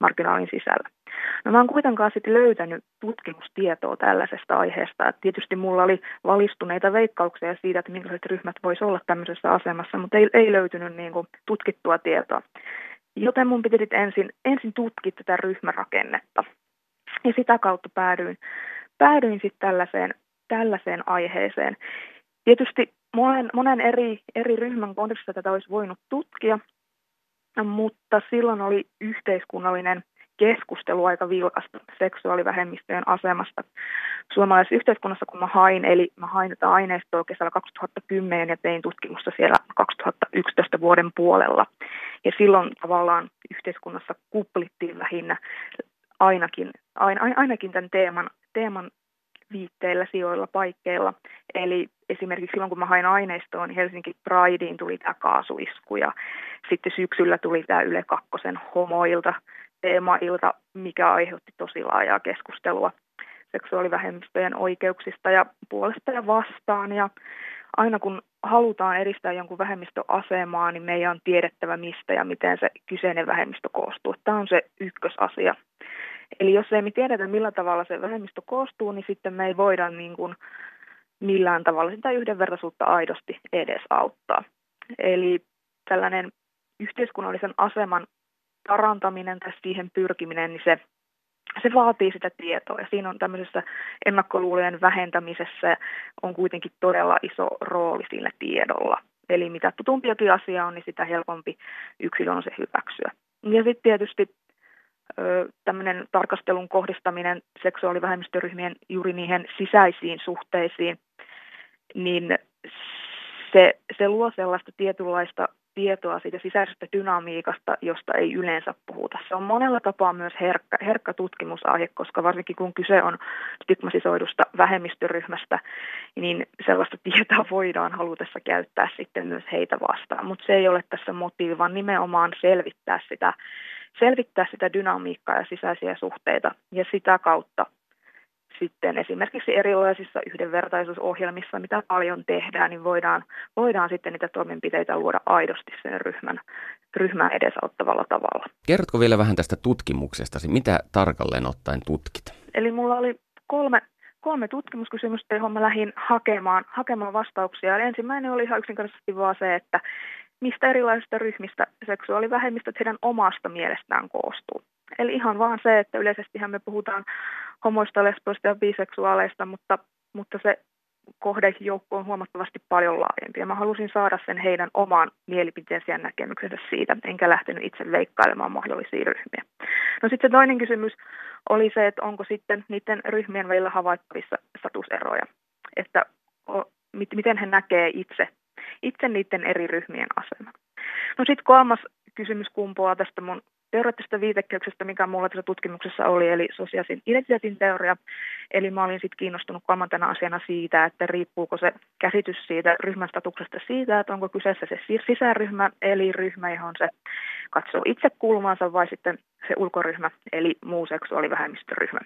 marginaalin sisällä. No mä oon kuitenkaan sitten löytänyt tutkimustietoa tällaisesta aiheesta. Et tietysti mulla oli valistuneita veikkauksia siitä, että minkälaiset ryhmät voisi olla tämmöisessä asemassa, mutta ei, ei löytynyt niin kuin tutkittua tietoa. Joten mun piti ensin, ensin tutkia tätä ryhmärakennetta. Ja sitä kautta päädyin, päädyin sitten tällaiseen tällaiseen aiheeseen. Tietysti monen, monen eri, eri ryhmän kontekstissa tätä olisi voinut tutkia, mutta silloin oli yhteiskunnallinen keskustelu aika vilkasta seksuaalivähemmistöjen asemasta suomalaisessa yhteiskunnassa, kun mä hain, eli mä hain tätä aineistoa kesällä 2010 ja tein tutkimusta siellä 2011 vuoden puolella. Ja silloin tavallaan yhteiskunnassa kuplittiin lähinnä ainakin, ainakin tämän teeman, teeman viitteillä, sijoilla, paikkeilla. Eli esimerkiksi silloin, kun mä hain aineistoon, niin Helsinki Prideen tuli tämä kaasuisku ja sitten syksyllä tuli tämä Yle Kakkosen homoilta teemailta, mikä aiheutti tosi laajaa keskustelua seksuaalivähemmistöjen oikeuksista ja puolesta ja vastaan. Ja aina kun halutaan edistää jonkun vähemmistöasemaa, niin meidän on tiedettävä mistä ja miten se kyseinen vähemmistö koostuu. Tämä on se ykkösasia. Eli jos ei me tiedetä, millä tavalla se vähemmistö koostuu, niin sitten me ei voida niin kuin millään tavalla sitä yhdenvertaisuutta aidosti edes auttaa. Eli tällainen yhteiskunnallisen aseman parantaminen tai siihen pyrkiminen, niin se, se vaatii sitä tietoa. Ja siinä on tämmöisessä ennakkoluulojen vähentämisessä on kuitenkin todella iso rooli sillä tiedolla. Eli mitä tutumpiakin asia on, niin sitä helpompi yksilön on se hyväksyä. Ja sitten tietysti tämmöinen tarkastelun kohdistaminen seksuaalivähemmistöryhmien juuri niihin sisäisiin suhteisiin, niin se, se luo sellaista tietynlaista tietoa siitä sisäisestä dynamiikasta, josta ei yleensä puhuta. Se on monella tapaa myös herkkä, herkkä tutkimusaihe, koska varsinkin kun kyse on stigmatisoidusta vähemmistöryhmästä, niin sellaista tietoa voidaan halutessa käyttää sitten myös heitä vastaan. Mutta se ei ole tässä motiivi, vaan nimenomaan selvittää sitä selvittää sitä dynamiikkaa ja sisäisiä suhteita ja sitä kautta sitten esimerkiksi erilaisissa yhdenvertaisuusohjelmissa, mitä paljon tehdään, niin voidaan, voidaan sitten niitä toimenpiteitä luoda aidosti sen ryhmän, ryhmän edesauttavalla tavalla. Kerrotko vielä vähän tästä tutkimuksesta, mitä tarkalleen ottaen tutkit? Eli mulla oli kolme, kolme tutkimuskysymystä, johon mä lähdin hakemaan, hakemaan vastauksia. Eli ensimmäinen oli ihan yksinkertaisesti vaan se, että mistä erilaisista ryhmistä seksuaalivähemmistöt heidän omasta mielestään koostuu. Eli ihan vaan se, että yleisesti me puhutaan homoista, lesboista ja biseksuaaleista, mutta, mutta se kohdejoukko on huomattavasti paljon laajempi. Ja mä halusin saada sen heidän oman mielipiteensä ja näkemyksensä siitä, enkä lähtenyt itse veikkailemaan mahdollisia ryhmiä. No sitten se toinen kysymys oli se, että onko sitten niiden ryhmien välillä havaittavissa statuseroja. Että miten he näkee itse, itse niiden eri ryhmien aseman. No sitten kolmas kysymys kumpuaa tästä mun teoreettisesta viitekehyksestä, mikä mulla tässä tutkimuksessa oli, eli sosiaalisen identiteetin teoria. Eli mä olin sitten kiinnostunut kolmantena asiana siitä, että riippuuko se käsitys siitä ryhmän statuksesta siitä, että onko kyseessä se sisäryhmä, eli ryhmä, johon se katsoo itse kulmansa, vai sitten se ulkoryhmä, eli muu seksuaalivähemmistöryhmä.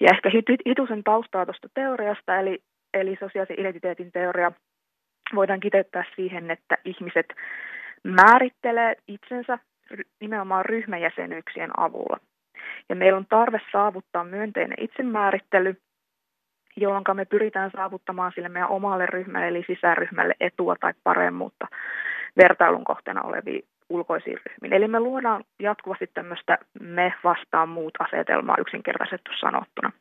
Ja ehkä hitusen taustaa tuosta teoriasta, eli, eli sosiaalisen identiteetin teoria voidaan kiteyttää siihen, että ihmiset määrittelee itsensä nimenomaan ryhmäjäsenyyksien avulla. Ja meillä on tarve saavuttaa myönteinen itsemäärittely, jolloin me pyritään saavuttamaan sille meidän omalle ryhmälle eli sisäryhmälle etua tai paremmuutta vertailun kohteena oleviin ulkoisiin ryhmiin. Eli me luodaan jatkuvasti tämmöistä me vastaan muut asetelmaa yksinkertaisesti sanottuna.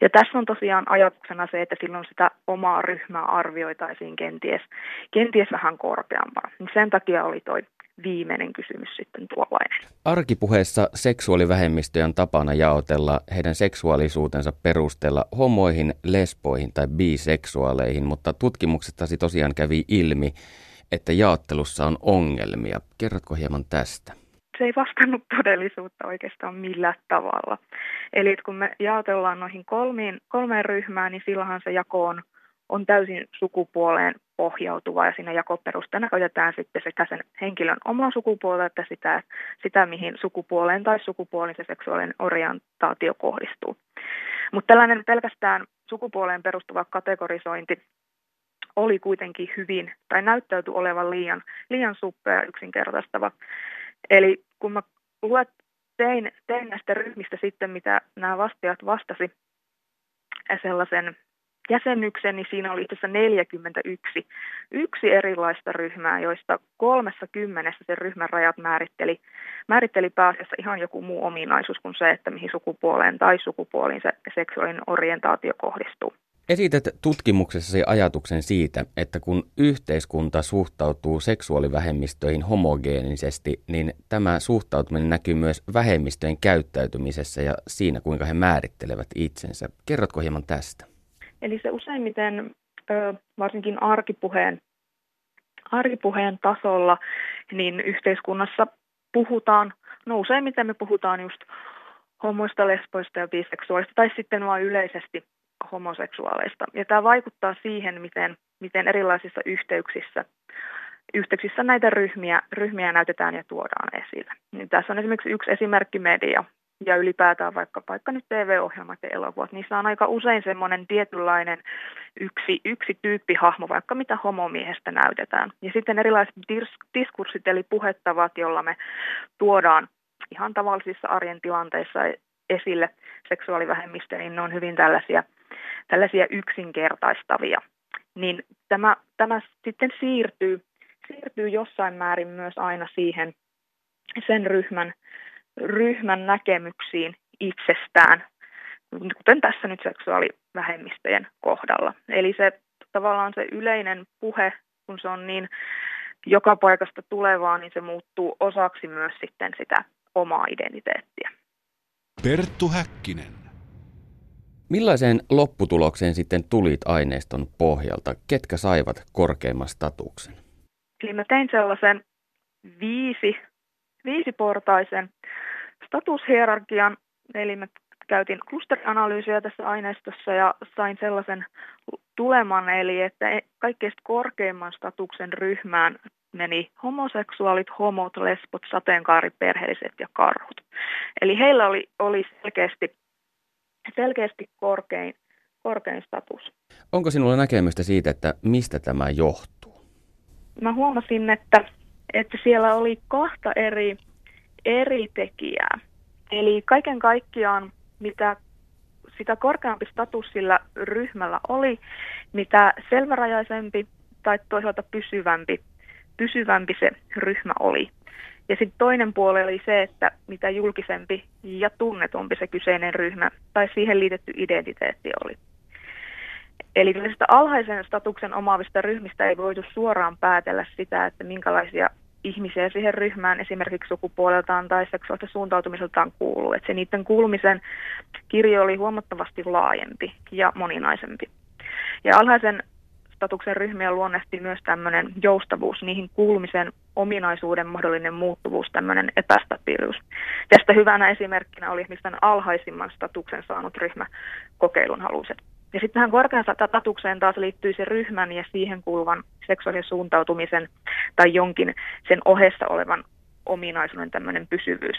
Ja tässä on tosiaan ajatuksena se, että silloin sitä omaa ryhmää arvioitaisiin kenties, kenties vähän korkeampana. Niin sen takia oli toi viimeinen kysymys sitten tuollainen. Arkipuheessa seksuaalivähemmistöjen tapana jaotella heidän seksuaalisuutensa perusteella homoihin, lesboihin tai biseksuaaleihin, mutta tutkimuksestasi tosiaan kävi ilmi, että jaottelussa on ongelmia. Kerrotko hieman tästä? Se ei vastannut todellisuutta oikeastaan millään tavalla. Eli kun me jaotellaan noihin kolmiin, kolmeen ryhmään, niin silloinhan se jako on, on täysin sukupuoleen pohjautuva ja siinä jakoperusteena käytetään sitten sekä sen henkilön omaa sukupuolta että sitä, sitä mihin sukupuoleen tai sukupuolin se seksuaalinen orientaatio kohdistuu. Mutta tällainen pelkästään sukupuoleen perustuva kategorisointi oli kuitenkin hyvin, tai näyttäytyi olevan liian, liian suppea ja yksinkertaistava. Eli kun mä luet, tein, tein näistä ryhmistä sitten, mitä nämä vastaajat vastasi, sellaisen jäsenyksen, niin siinä oli itse asiassa 41 yksi erilaista ryhmää, joista kolmessa kymmenessä sen ryhmän rajat määritteli, määritteli pääasiassa ihan joku muu ominaisuus kuin se, että mihin sukupuoleen tai sukupuoliin se seksuaalinen orientaatio kohdistuu. Esität tutkimuksessasi ajatuksen siitä, että kun yhteiskunta suhtautuu seksuaalivähemmistöihin homogeenisesti, niin tämä suhtautuminen näkyy myös vähemmistöjen käyttäytymisessä ja siinä, kuinka he määrittelevät itsensä. Kerrotko hieman tästä? Eli se useimmiten varsinkin arkipuheen, arkipuheen tasolla niin yhteiskunnassa puhutaan, no useimmiten me puhutaan just homoista, lesboista ja biseksuaalista tai sitten vain yleisesti homoseksuaaleista. Ja tämä vaikuttaa siihen, miten, miten erilaisissa yhteyksissä, yhteyksissä näitä ryhmiä, ryhmiä näytetään ja tuodaan esille. Niin tässä on esimerkiksi yksi esimerkki media, ja ylipäätään vaikka, vaikka nyt TV-ohjelmat ja elokuvat, niissä on aika usein semmoinen tietynlainen yksi, yksi tyyppihahmo, vaikka mitä homomiehestä näytetään. Ja sitten erilaiset dis- diskurssit eli puhettavat, jolla me tuodaan ihan tavallisissa arjen tilanteissa esille seksuaalivähemmistö, niin ne on hyvin tällaisia, tällaisia yksinkertaistavia. Niin tämä, tämä sitten siirtyy, siirtyy jossain määrin myös aina siihen sen ryhmän ryhmän näkemyksiin itsestään, kuten tässä nyt seksuaalivähemmistöjen kohdalla. Eli se tavallaan se yleinen puhe, kun se on niin joka paikasta tulevaa, niin se muuttuu osaksi myös sitten sitä omaa identiteettiä. Perttu Häkkinen. Millaiseen lopputulokseen sitten tulit aineiston pohjalta? Ketkä saivat korkeimman statuksen? Eli mä tein sellaisen viisi viisiportaisen statushierarkian, eli me käytin klusterianalyysiä tässä aineistossa ja sain sellaisen tuleman, eli että e- kaikkein korkeimman statuksen ryhmään meni homoseksuaalit, homot, lesbot, sateenkaariperheelliset ja karhut. Eli heillä oli, oli selkeästi, selkeästi korkein, korkein status. Onko sinulla näkemystä siitä, että mistä tämä johtuu? Mä huomasin, että että siellä oli kahta eri, eri tekijää. Eli kaiken kaikkiaan, mitä sitä korkeampi status sillä ryhmällä oli, mitä selvärajaisempi tai toisaalta pysyvämpi, pysyvämpi se ryhmä oli. Ja sitten toinen puoli oli se, että mitä julkisempi ja tunnetumpi se kyseinen ryhmä tai siihen liitetty identiteetti oli. Eli tällaisista alhaisen statuksen omaavista ryhmistä ei voitu suoraan päätellä sitä, että minkälaisia ihmisiä siihen ryhmään esimerkiksi sukupuoleltaan tai seksuaalista suuntautumiseltaan kuuluu. Että se niiden kuulumisen kirjo oli huomattavasti laajempi ja moninaisempi. Ja alhaisen statuksen ryhmiä luonnehti myös tämmöinen joustavuus, niihin kuulumisen ominaisuuden mahdollinen muuttuvuus, tämmöinen epästabiilius. Tästä hyvänä esimerkkinä oli esimerkiksi tämän alhaisimman statuksen saanut ryhmä kokeilun haluset. Ja sitten tähän korkean statukseen taas liittyy se ryhmän ja siihen kuuluvan seksuaalisen suuntautumisen tai jonkin sen ohessa olevan ominaisuuden tämmöinen pysyvyys.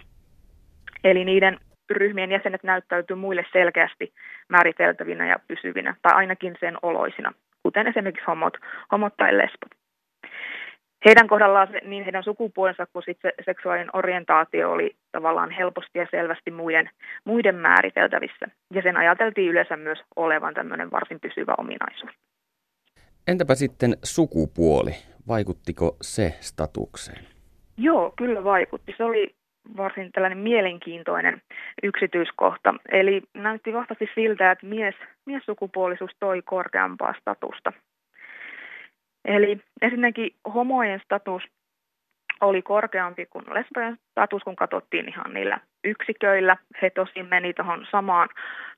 Eli niiden ryhmien jäsenet näyttäytyy muille selkeästi määriteltävinä ja pysyvinä, tai ainakin sen oloisina, kuten esimerkiksi homot, homot tai lesbot. Heidän kohdallaan niin heidän sukupuolensa kuin sitten se seksuaalinen orientaatio oli tavallaan helposti ja selvästi muiden, muiden määriteltävissä. Ja sen ajateltiin yleensä myös olevan tämmöinen varsin pysyvä ominaisuus. Entäpä sitten sukupuoli? Vaikuttiko se statukseen? Joo, kyllä vaikutti. Se oli varsin tällainen mielenkiintoinen yksityiskohta. Eli näytti vahvasti siltä, että mies, miessukupuolisuus toi korkeampaa statusta. Eli ensinnäkin homojen status oli korkeampi kuin lesbojen status, kun katsottiin ihan niillä yksiköillä. He tosin meni tuohon samaan,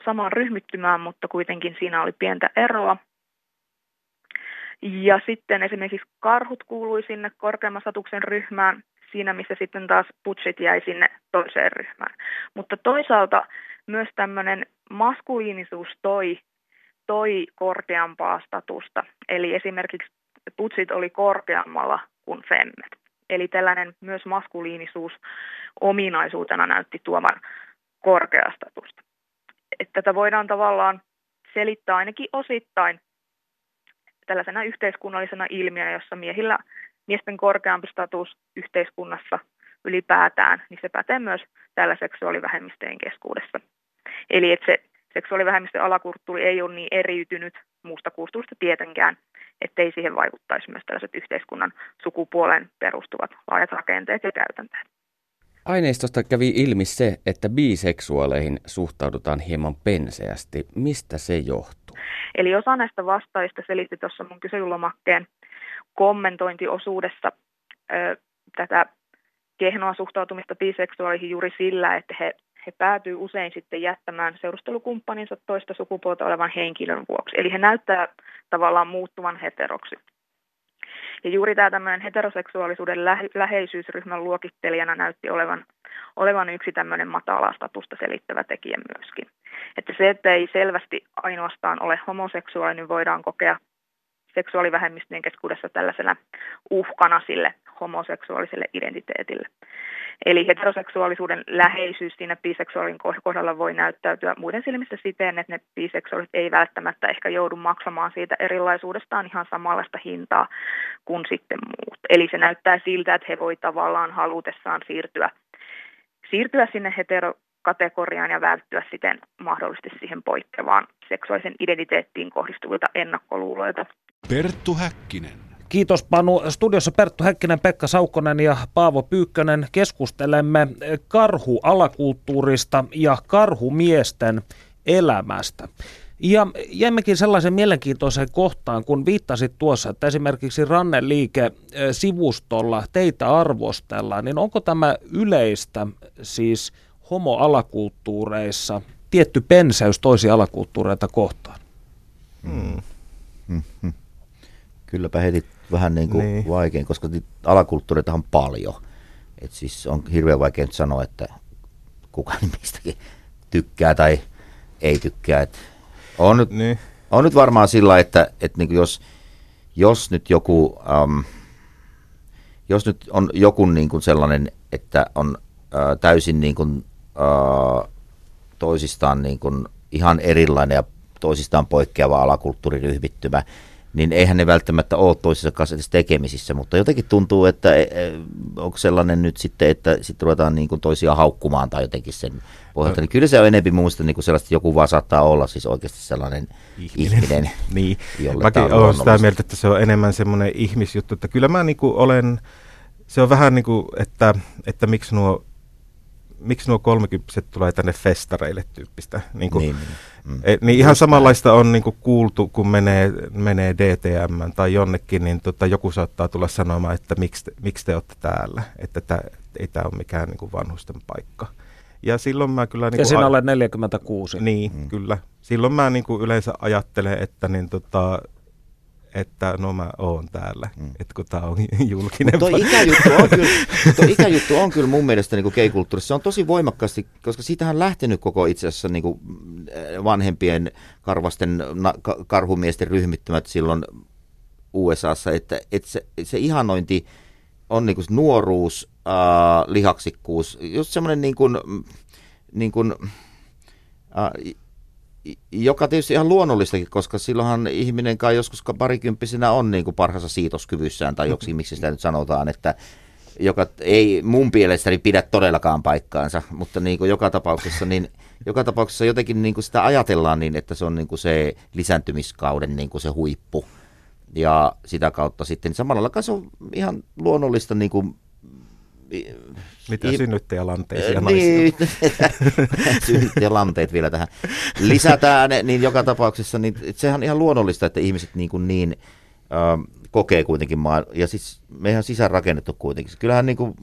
samaan ryhmittymään, mutta kuitenkin siinä oli pientä eroa. Ja sitten esimerkiksi karhut kuului sinne korkeamman statuksen ryhmään, siinä missä sitten taas putsit jäi sinne toiseen ryhmään. Mutta toisaalta myös tämmöinen maskuliinisuus toi, toi korkeampaa statusta. Eli esimerkiksi putsit oli korkeammalla kuin femmet. Eli tällainen myös maskuliinisuus ominaisuutena näytti tuoman korkeastatusta. Että tätä voidaan tavallaan selittää ainakin osittain tällaisena yhteiskunnallisena ilmiönä, jossa miehillä miesten korkeampi status yhteiskunnassa ylipäätään, niin se pätee myös tällä seksuaalivähemmistöjen keskuudessa. Eli että se seksuaalivähemmistön alakulttuuri ei ole niin eriytynyt muusta kulttuurista tietenkään, ettei siihen vaikuttaisi myös tällaiset yhteiskunnan sukupuolen perustuvat laajat rakenteet ja käytänteet. Aineistosta kävi ilmi se, että biseksuaaleihin suhtaudutaan hieman penseästi. Mistä se johtuu? Eli osa näistä vastaista selitti tuossa mun kyselylomakkeen kommentointiosuudessa ö, tätä kehnoa suhtautumista biseksuaaleihin juuri sillä, että he he päätyy usein sitten jättämään seurustelukumppaninsa toista sukupuolta olevan henkilön vuoksi. Eli he näyttää tavallaan muuttuvan heteroksi. Ja juuri tämä tämmöinen heteroseksuaalisuuden lähe- läheisyysryhmän luokittelijana näytti olevan, olevan yksi tämmöinen matalaa statusta selittävä tekijä myöskin. Että se, että ei selvästi ainoastaan ole homoseksuaalinen, voidaan kokea seksuaalivähemmistöjen keskuudessa tällaisena uhkana sille homoseksuaaliselle identiteetille. Eli heteroseksuaalisuuden läheisyys siinä biseksuaalin kohdalla voi näyttäytyä muiden silmissä siten, että ne biseksuaalit ei välttämättä ehkä joudu maksamaan siitä erilaisuudestaan ihan samanlaista hintaa kuin sitten muut. Eli se näyttää siltä, että he voi tavallaan halutessaan siirtyä, siirtyä sinne heterokategoriaan ja välttyä siten mahdollisesti siihen poikkeavaan seksuaalisen identiteettiin kohdistuvilta ennakkoluuloilta. Perttu Häkkinen. Kiitos Panu. Studiossa Perttu Häkkinen, Pekka Saukkonen ja Paavo Pyykkönen keskustelemme karhualakulttuurista ja karhumiesten elämästä. Ja jäimmekin sellaisen mielenkiintoiseen kohtaan, kun viittasit tuossa, että esimerkiksi Ranneliike sivustolla teitä arvostellaan, niin onko tämä yleistä siis homoalakulttuureissa tietty pensäys toisia alakulttuureita kohtaan? Hmm. Mm-hmm. Kylläpä heti vähän niin kuin niin. vaikein, koska alakulttuureita on paljon. Et siis on hirveän vaikea nyt sanoa, että kuka [laughs] mistäkin tykkää tai ei tykkää. Et on, nyt, niin. on nyt varmaan sillä, että, että niin jos, jos nyt joku, um, jos nyt on joku niin kuin sellainen, että on uh, täysin niin kuin, uh, toisistaan niin kuin ihan erilainen ja toisistaan poikkeava alakulttuuriryhmittymä, niin eihän ne välttämättä ole toisissa kanssa edes tekemisissä, mutta jotenkin tuntuu, että e, e, onko sellainen nyt sitten, että sitten ruvetaan niin kuin toisia haukkumaan tai jotenkin sen pohjalta. Niin kyllä se on enemmän muista niin kuin sellaista, joku vaan saattaa olla siis oikeasti sellainen ihminen, ihminen [laughs] niin. Mäkin olen sitä mieltä, että se on enemmän semmoinen ihmisjuttu, että kyllä mä niin kuin olen, se on vähän niin kuin, että, että miksi nuo miksi nuo kolmekymppiset tulee tänne festareille tyyppistä. Niin, kuin, niin, niin. Mm. E, niin ihan samanlaista on niin kuin kuultu, kun menee, menee DTM tai jonnekin, niin tota, joku saattaa tulla sanomaan, että miksi te, miksi te olette täällä, että tää, ei tämä ole mikään niin kuin vanhusten paikka. Ja silloin mä kyllä... Niin ja sinä a- olet 46. Niin, mm. kyllä. Silloin mä niin kuin yleensä ajattelen, että niin tota, että no mä oon täällä, mm. että kun tää on [laughs] julkinen. Mutta tuo ikäjuttu on kyllä, [laughs] tuo ikäjuttu on kyllä mun mielestä niin gay-kulttuurissa, se on tosi voimakkaasti, koska siitähän on lähtenyt koko itse asiassa niin vanhempien karvasten na, karhumiesten ryhmittymät silloin USAssa, että, että se, se ihanointi on niin kuin nuoruus, äh, lihaksikkuus, just semmoinen niin kuin, niin kuin, äh, joka tietysti ihan luonnollistakin, koska silloinhan ihminen kai joskus parikymppisenä on niin kuin parhaassa siitoskyvyssään tai joksi, miksi sitä nyt sanotaan, että joka ei mun mielestäni pidä todellakaan paikkaansa, mutta niin kuin joka tapauksessa, niin joka tapauksessa jotenkin niin kuin sitä ajatellaan niin, että se on niin kuin se lisääntymiskauden niin kuin se huippu. Ja sitä kautta sitten samalla se on ihan luonnollista niin kuin mitä synnyttäjälanteisia niin, [laughs] synnyttäjälanteet vielä tähän lisätään, niin joka tapauksessa niin sehän on ihan luonnollista, että ihmiset niin, kuin niin äh, kokee kuitenkin maan, ja siis mehän sisäänrakennettu kuitenkin. Kyllähän niin kuin...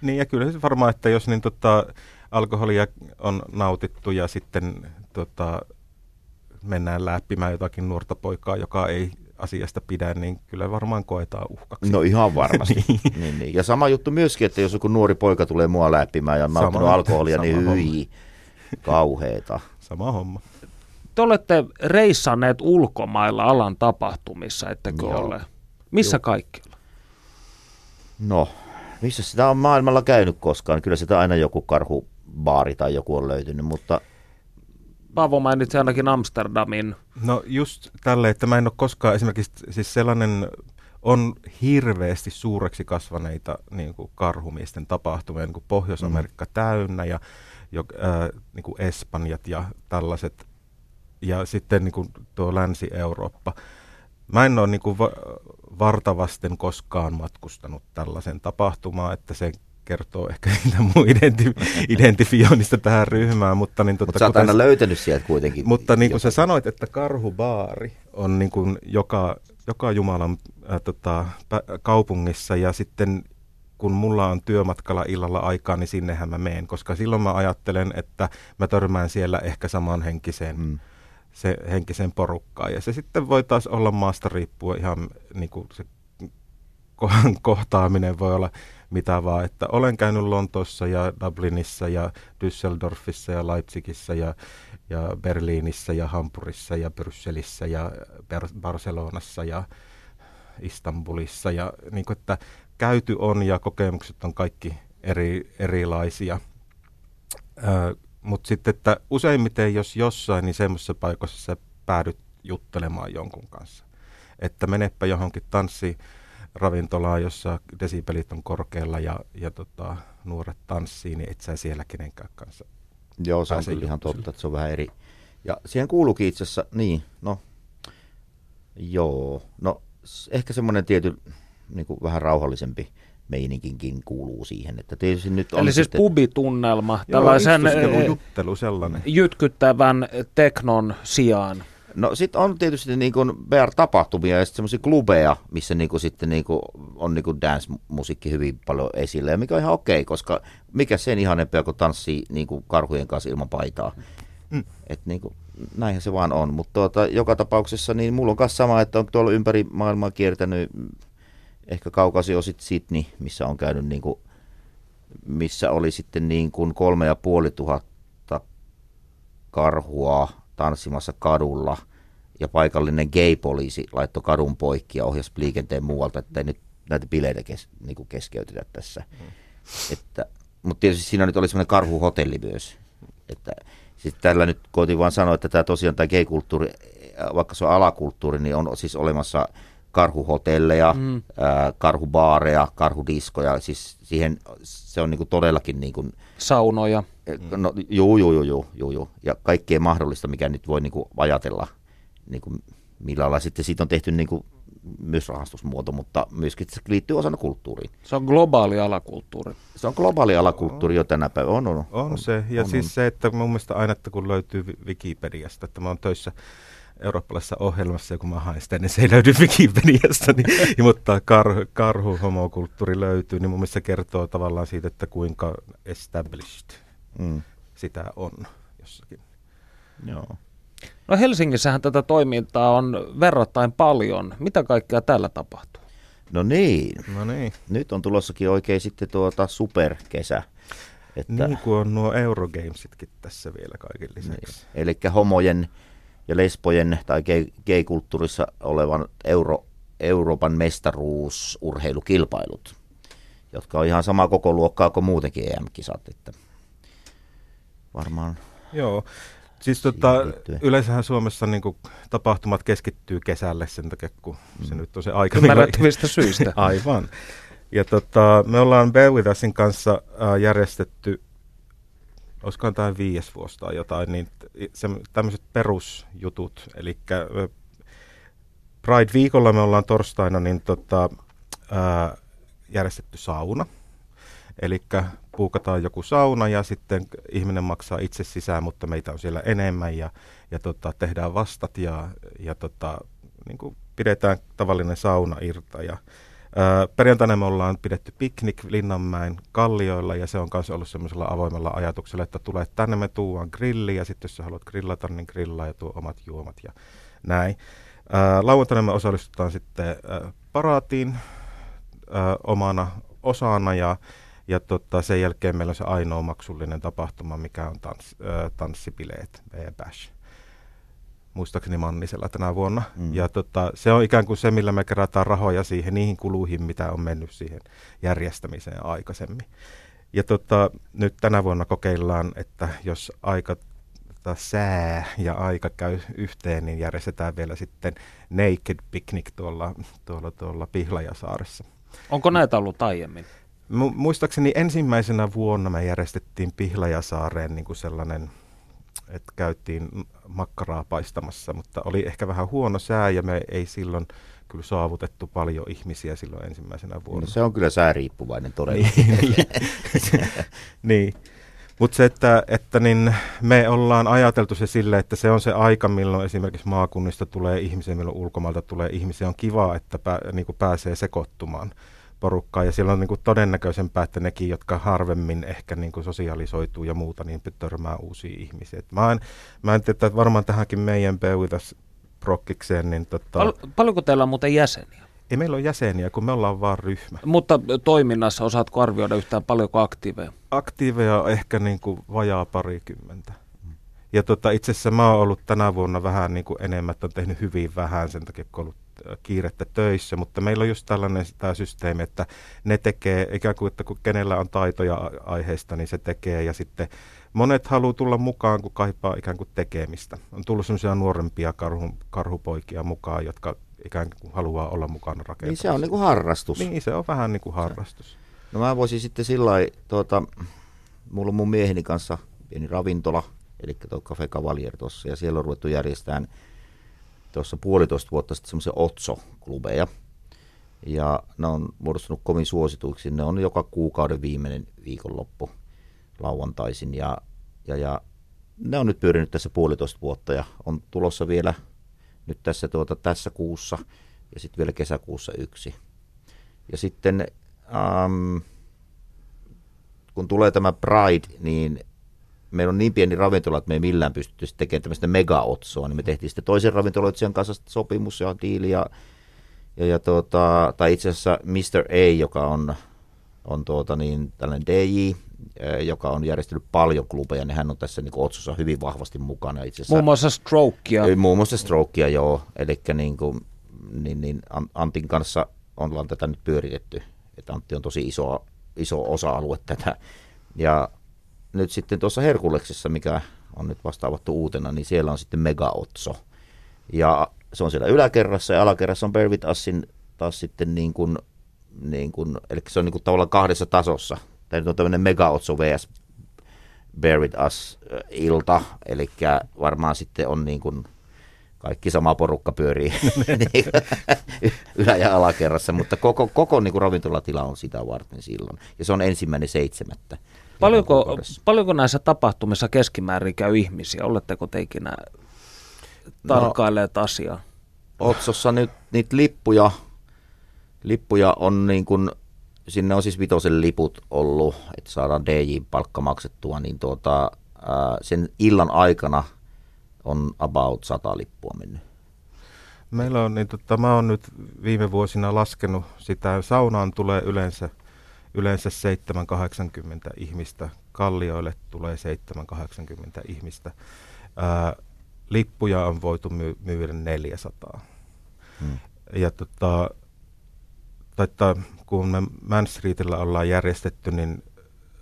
Niin ja kyllä se varmaan, että jos niin tota, alkoholia on nautittu ja sitten tota, mennään läppimään jotakin nuorta poikaa, joka ei asiasta pidä, niin kyllä varmaan koetaan uhkaksi. No ihan varmasti. [laughs] niin. Niin, niin. Ja sama juttu myöskin, että jos joku nuori poika tulee mua läppimään ja on nauttinut alkoholia, niin hyi, kauheeta. Sama homma. Te olette reissanneet ulkomailla alan tapahtumissa, ettekö Joo. ole? Missä Joo. kaikkialla? No, missä sitä on maailmalla käynyt koskaan? Kyllä sitä aina joku karhubaari tai joku on löytynyt, mutta – Paavo mainitsi ainakin Amsterdamin. No just tälle, että mä en ole koskaan esimerkiksi siis sellainen on hirveästi suureksi kasvaneita niin kuin karhumiesten tapahtumia, niin kuin Pohjois-Amerikka mm. täynnä ja jo, ää, niin kuin Espanjat ja tällaiset, ja sitten niin kuin tuo Länsi-Eurooppa. Mä en ole niin kuin va- vartavasten koskaan matkustanut tällaisen tapahtumaan, että se kertoo ehkä [laughs] niitä mun identi- identifioinnista tähän ryhmään. Mutta, niin, tota, Mut sä oot aina löytänyt sieltä kuitenkin. Mutta niin kuin sä sanoit, että karhubaari on niin kuin joka, joka Jumalan äh, tota, kaupungissa ja sitten kun mulla on työmatkalla illalla aikaa, niin sinnehän mä menen, koska silloin mä ajattelen, että mä törmään siellä ehkä samanhenkiseen mm. se henkisen porukkaan. Ja se sitten voi taas olla maasta riippuen ihan niin kuin se [laughs] kohtaaminen voi olla mitä vaan. Että olen käynyt Lontoossa ja Dublinissa ja Düsseldorfissa ja Leipzigissä ja, ja Berliinissä ja Hampurissa ja Brysselissä ja Barcelonassa ja Istanbulissa. Ja niin kuin, että käyty on ja kokemukset on kaikki eri, erilaisia. Mutta sitten, että useimmiten jos jossain, niin semmoisessa paikassa sä päädyt juttelemaan jonkun kanssa. Että menepä johonkin tanssiin ravintolaa, jossa desipelit on korkealla ja, ja tota, nuoret tanssii, niin et sä siellä kenenkään kanssa Joo, se on kyllä ihan totta, että se on vähän eri. Ja siihen kuuluukin itse asiassa, niin, no, joo, no ehkä semmoinen tietty niin kuin vähän rauhallisempi meininkinkin kuuluu siihen. Että tietysti nyt on Eli siis sitten... pubitunnelma, tällaisen juttelu sellainen. jytkyttävän teknon sijaan. No sitten on tietysti niin kuin VR-tapahtumia ja sitten semmoisia klubeja, missä niin kuin sitten niin kuin on niin kuin dance-musiikki hyvin paljon esillä. Ja mikä on ihan okei, okay, koska mikä sen ihanempia kuin tanssii niin kuin karhujen kanssa ilman paitaa. Mm. Et niin kuin, näinhän se vaan on. Mutta tuota, joka tapauksessa niin mulla on myös sama, että on tuolla ympäri maailmaa kiertänyt ehkä kaukasi osit Sydney, missä on käynyt niin kuin, missä oli sitten niin kuin kolme ja puoli tuhatta karhua tanssimassa kadulla ja paikallinen gay-poliisi laittoi kadun poikki ja ohjasi liikenteen muualta, että nyt näitä bileitä kes, niin kuin keskeytetä tässä. Mm. Että, mutta tietysti siinä nyt oli semmoinen karhuhotelli myös. Että, siis tällä nyt koitin vaan sanoa, että tämä tosiaan tämä gay-kulttuuri vaikka se on alakulttuuri, niin on siis olemassa karhuhotelleja, mm. ää, karhubaareja, karhudiskoja, siis siihen se on niinku todellakin niinku, Saunoja. no, juu, juu, juu, juu, juu, juu, ja kaikkea mahdollista, mikä nyt voi niinku ajatella, niinku, millä lailla sitten siitä on tehty niinku, myös rahastusmuoto, mutta myöskin se liittyy osana kulttuuriin. Se on globaali alakulttuuri. Se on globaali alakulttuuri jo tänä päivänä. On, on, On se, ja on, siis on. se, että mun mielestä aina, että kun löytyy Wikipediasta, että mä oon töissä eurooppalaisessa ohjelmassa ja kun mä haen sitä, niin se ei löydy Wikipediasta, niin, [laughs] mutta karhu, karhu homokulttuuri löytyy, niin mun mielestä se kertoo tavallaan siitä, että kuinka established Mm, sitä on jossakin. joo. No Helsingissähän tätä toimintaa on verrattain paljon. Mitä kaikkea täällä tapahtuu? No niin, No niin, nyt on tulossakin oikein sitten tuota superkesä. Että, niin kuin on nuo Eurogamesitkin tässä vielä kaiken lisäksi. Eli homojen ja lesbojen tai gay, gay-kulttuurissa olevan Euro, Euroopan mestaruusurheilukilpailut, jotka on ihan sama koko luokkaa kuin muutenkin EM-kisat. Että varmaan Joo. Siis tota, yleensähän Suomessa niin kuin, tapahtumat keskittyy kesälle sen takia, kun se nyt on se aika. Ymmärrettävistä syistä. [laughs] Aivan. Ja tota, me ollaan Bear With Usin kanssa äh, järjestetty, olisikohan tämä viides vuosi tai jotain, niin se, tämmöiset perusjutut. Eli Pride-viikolla me ollaan torstaina niin tota, äh, järjestetty sauna. Eli puukataan joku sauna ja sitten ihminen maksaa itse sisään, mutta meitä on siellä enemmän ja, ja tota, tehdään vastat ja, ja tota, niin kuin pidetään tavallinen sauna irta. Ja, ää, perjantaina me ollaan pidetty piknik Linnanmäen kallioilla ja se on myös ollut semmoisella avoimella ajatuksella, että tulee tänne me tuuaan grilli ja sitten jos sä haluat grillata, niin grillaa ja tuo omat juomat ja näin. Lauantaina me osallistutaan sitten paraatiin omana osana ja ja tota, sen jälkeen meillä on se ainoa maksullinen tapahtuma, mikä on tans, tanssibileet, Bash. Muistaakseni Mannisella tänä vuonna. Mm. Ja tota, se on ikään kuin se, millä me kerätään rahoja siihen, niihin kuluihin, mitä on mennyt siihen järjestämiseen aikaisemmin. Ja tota, nyt tänä vuonna kokeillaan, että jos aika tota, sää ja aika käy yhteen, niin järjestetään vielä sitten Naked Picnic tuolla, tuolla, tuolla Pihlajasaaressa. Onko näitä ollut aiemmin? Mu- muistaakseni ensimmäisenä vuonna me järjestettiin Pihlajasaareen niin kuin sellainen, että käytiin makkaraa paistamassa, mutta oli ehkä vähän huono sää ja me ei silloin kyllä saavutettu paljon ihmisiä silloin ensimmäisenä no, vuonna. se on kyllä sääriippuvainen todella. niin. [laughs] niin. Mutta se, että, että niin me ollaan ajateltu se sille, että se on se aika, milloin esimerkiksi maakunnista tulee ihmisiä, milloin ulkomailta tulee ihmisiä. On kiva, että pää, niin kuin pääsee sekoittumaan porukkaan ja siellä on niin kuin todennäköisempää, että nekin, jotka harvemmin ehkä niin kuin sosialisoituu ja muuta, niin törmää uusia ihmisiä. Et mä, en, mä en tiedä, että varmaan tähänkin meidän Peuitas prokkikseen, niin tota, Pal- paljonko teillä on muuten jäseniä? ei meillä ole jäseniä, kun me ollaan vaan ryhmä. Mutta toiminnassa osaatko arvioida yhtään paljonko aktiiveja? aktiiveja on ehkä niin kuin vajaa parikymmentä. Ja tota, itse asiassa mä oon ollut tänä vuonna vähän niin kuin enemmän, että on tehnyt hyvin vähän sen takia, kun ollut kiirettä töissä, mutta meillä on just tällainen tämä systeemi, että ne tekee ikään kuin, että kun kenellä on taitoja aiheesta, niin se tekee ja sitten monet haluaa tulla mukaan, kun kaipaa ikään kuin tekemistä. On tullut sellaisia nuorempia karhu, karhupoikia mukaan, jotka ikään kuin haluaa olla mukana rakentamassa. niin se on niinku harrastus. Niin, se on vähän niin kuin harrastus. No mä voisin sitten sillä lailla, tuota, mulla on mun mieheni kanssa pieni ravintola, eli tuo Cafe Cavalier tuossa, ja siellä on ruvettu järjestämään tuossa puolitoista vuotta sitten semmoisia Otso-klubeja. Ja ne on muodostunut kovin suosituiksi. Ne on joka kuukauden viimeinen viikonloppu lauantaisin. Ja, ja, ja ne on nyt pyörinyt tässä puolitoista vuotta ja on tulossa vielä nyt tässä, tuota, tässä kuussa ja sitten vielä kesäkuussa yksi. Ja sitten ähm, kun tulee tämä Pride, niin meillä on niin pieni ravintola, että me ei millään pystytty tekemään tämmöistä mega-otsoa, niin me tehtiin sitten toisen ravintoloitsijan kanssa sopimus ja diili ja, ja, ja tuota, tai itse asiassa Mr. A, joka on, on tuota niin, tällainen DJ, joka on järjestänyt paljon klubeja, niin hän on tässä niin otsossa hyvin vahvasti mukana. Itse asiassa, Muun muassa strokea. Muun muassa strokea, joo. Eli niin kuin, niin, niin An- Antin kanssa ollaan tätä nyt pyöritetty. Että Antti on tosi iso, iso osa-alue tätä. Ja nyt sitten tuossa Herkuleksessa, mikä on nyt vasta avattu uutena, niin siellä on sitten Mega Otso. Ja se on siellä yläkerrassa ja alakerrassa on Bear With Usin taas sitten niin kuin, niin kuin eli se on niin kuin tavallaan kahdessa tasossa. Tämä nyt on tämmöinen Mega Otso vs. With Us-ilta, eli varmaan sitten on niin kuin kaikki sama porukka pyörii [laughs] niin ylä- ja alakerrassa, mutta koko, koko niin kuin ravintolatila on sitä varten silloin. Ja se on ensimmäinen seitsemättä. Paljonko, paljonko näissä tapahtumissa keskimäärin käy ihmisiä? Oletteko te ikinä tarkkailleet no, asiaa? Otsossa nyt niitä lippuja, lippuja on niin kuin, sinne on siis vitosen liput ollut, että saadaan DJ-palkka maksettua, niin tuota, ää, sen illan aikana on about sata lippua mennyt. Meillä on, niin tota, mä oon nyt viime vuosina laskenut sitä, saunaan tulee yleensä, yleensä 780 ihmistä, kallioille tulee 780 ihmistä. Ää, lippuja on voitu my- myydä 400. Hmm. Ja tota, taita, kun me Man Streetillä ollaan järjestetty, niin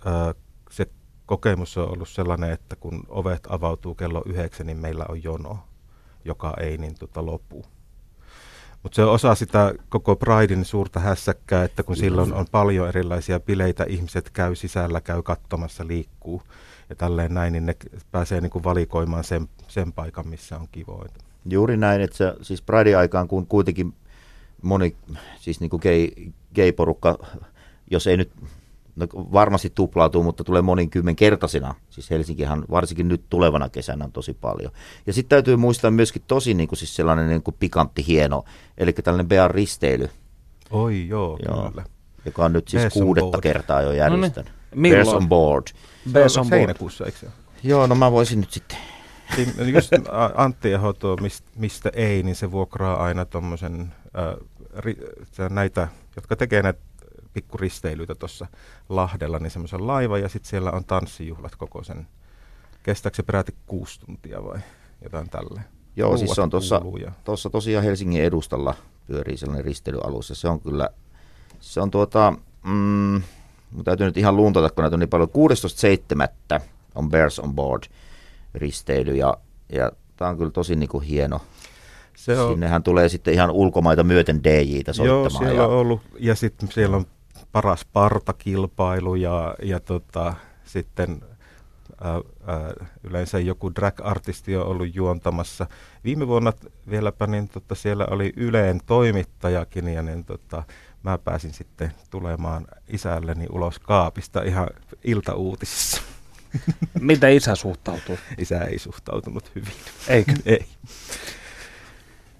ää, se kokemus on ollut sellainen, että kun ovet avautuu kello yhdeksän, niin meillä on jono, joka ei niin tota, lopu. Mutta se on osa sitä koko Pridein suurta hässäkkää, että kun silloin on paljon erilaisia bileitä, ihmiset käy sisällä, käy katsomassa, liikkuu ja tälleen näin, niin ne pääsee niin kuin valikoimaan sen, sen paikan, missä on kivoita. Juuri näin, että se, siis Pride-aikaan, kun kuitenkin moni, siis niin kuin gay, gay-porukka, jos ei nyt no varmasti tuplautuu, mutta tulee monikymmenkertaisena. Siis Helsinkihan varsinkin nyt tulevana kesänä on tosi paljon. Ja sitten täytyy muistaa myöskin tosi niin kuin siis sellainen niin kuin pikantti hieno, eli tällainen Bear risteily. Oi joo, joo. Kyllä. Joka on nyt siis Bears kuudetta kertaa jo järjestänyt. No niin. Bears on board. Bears Se on board. heinäkuussa, eikö se? Joo, no mä voisin nyt sitten. Siinä Just Ä, Antti Aho tuo, mist, mistä ei, niin se vuokraa aina tuommoisen, äh, näitä, jotka tekee näitä pikkuristeilyitä tuossa Lahdella, niin semmoisen laivan ja sitten siellä on tanssijuhlat koko sen. Kestääkö se peräti kuusi tuntia vai jotain tälle? Joo, siis se on tuossa tuossa tosiaan Helsingin edustalla pyörii sellainen risteilyalus ja se on kyllä, se on tuota, mm, mun täytyy nyt ihan luuntata, kun näitä on niin paljon. 16.7. on Bears on Board risteily ja, ja tämä on kyllä tosi niin kuin hieno. Se on, Sinnehän tulee sitten ihan ulkomaita myöten DJitä Joo, soittamaan. siellä ja, on ollut, ja sitten siellä on paras partakilpailu ja, ja tota, sitten ää, ää, yleensä joku drag-artisti on ollut juontamassa. Viime vuonna vieläpä niin tota, siellä oli Yleen toimittajakin ja niin tota, mä pääsin sitten tulemaan isälleni ulos kaapista ihan iltauutisissa. [laughs] Miten isä suhtautuu? Isä ei suhtautunut hyvin. Eikö? ei. [laughs]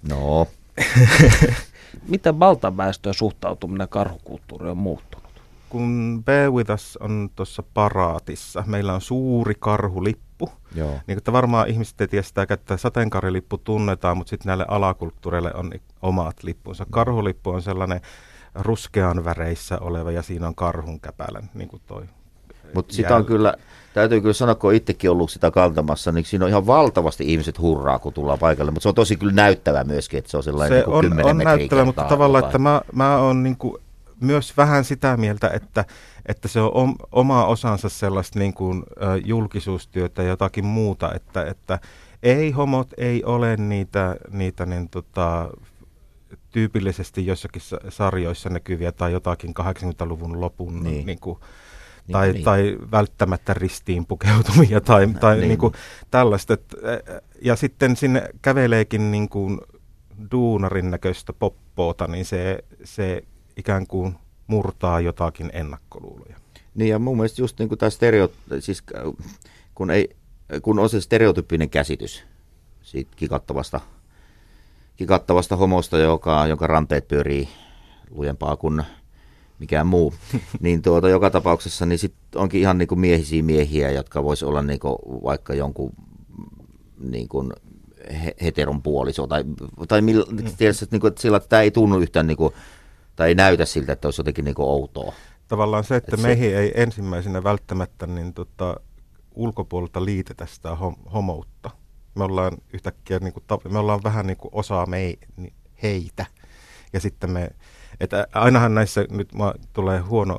No, [laughs] Miten valtaväestön suhtautuminen karhukulttuuriin on muuttunut? Kun Bear With Us on tuossa paraatissa, meillä on suuri karhulippu, joo. Niin että varmaan ihmiset ei tiedä sitä, että sateenkaarilippu tunnetaan, mutta sitten näille alakulttuureille on omat lippunsa. Karhulippu on sellainen ruskean väreissä oleva ja siinä on karhun käpälä, niin kuin toi. Mutta sitä on kyllä, täytyy kyllä sanoa, kun itsekin ollut sitä kantamassa, niin siinä on ihan valtavasti ihmiset hurraa, kun tullaan paikalle. Mutta se on tosi kyllä näyttävä myöskin, että se on sellainen Se niin on, 10 on näyttävä, mutta tavallaan, että mä, mä oon niin kuin myös vähän sitä mieltä, että, että se on om, oma osansa sellaista niin kuin, julkisuustyötä ja jotakin muuta, että, että ei homot ei ole niitä, niitä niin, tota, tyypillisesti jossakin sa- sarjoissa näkyviä tai jotakin 80-luvun lopun Niin. niin. Kuin, tai, niin. tai välttämättä ristiin pukeutumia tai, tai Niin. niin. kuin tällaista. Ja sitten sinne käveleekin niin kuin duunarin näköistä poppoota, niin se, se ikään kuin murtaa jotakin ennakkoluuloja. Niin ja mun mielestä just niin kuin tämä stereo, siis kun, ei, kun on se stereotypinen käsitys siitä kikattavasta, kikattavasta homosta, joka, jonka ranteet pyörii lujempaa kuin mikään muu, [laughs] niin tuota, joka tapauksessa niin sit onkin ihan niin kuin miehisiä miehiä, jotka vois olla niin kuin vaikka jonkun niin kuin he- heteron puoliso tai, tai millä, mm. tiedätkö, että, niin kuin, että sillä että tämä ei tunnu yhtään niin kuin, tai ei näytä siltä, että olisi jotenkin niin kuin outoa. Tavallaan se, että Et se- meihin ei ensimmäisenä välttämättä niin tota, ulkopuolelta liitetä sitä hom- homoutta. Me ollaan yhtäkkiä, niin kuin, me ollaan vähän niin kuin osa mei, heitä. Ja sitten me, että ainahan näissä nyt tulee huono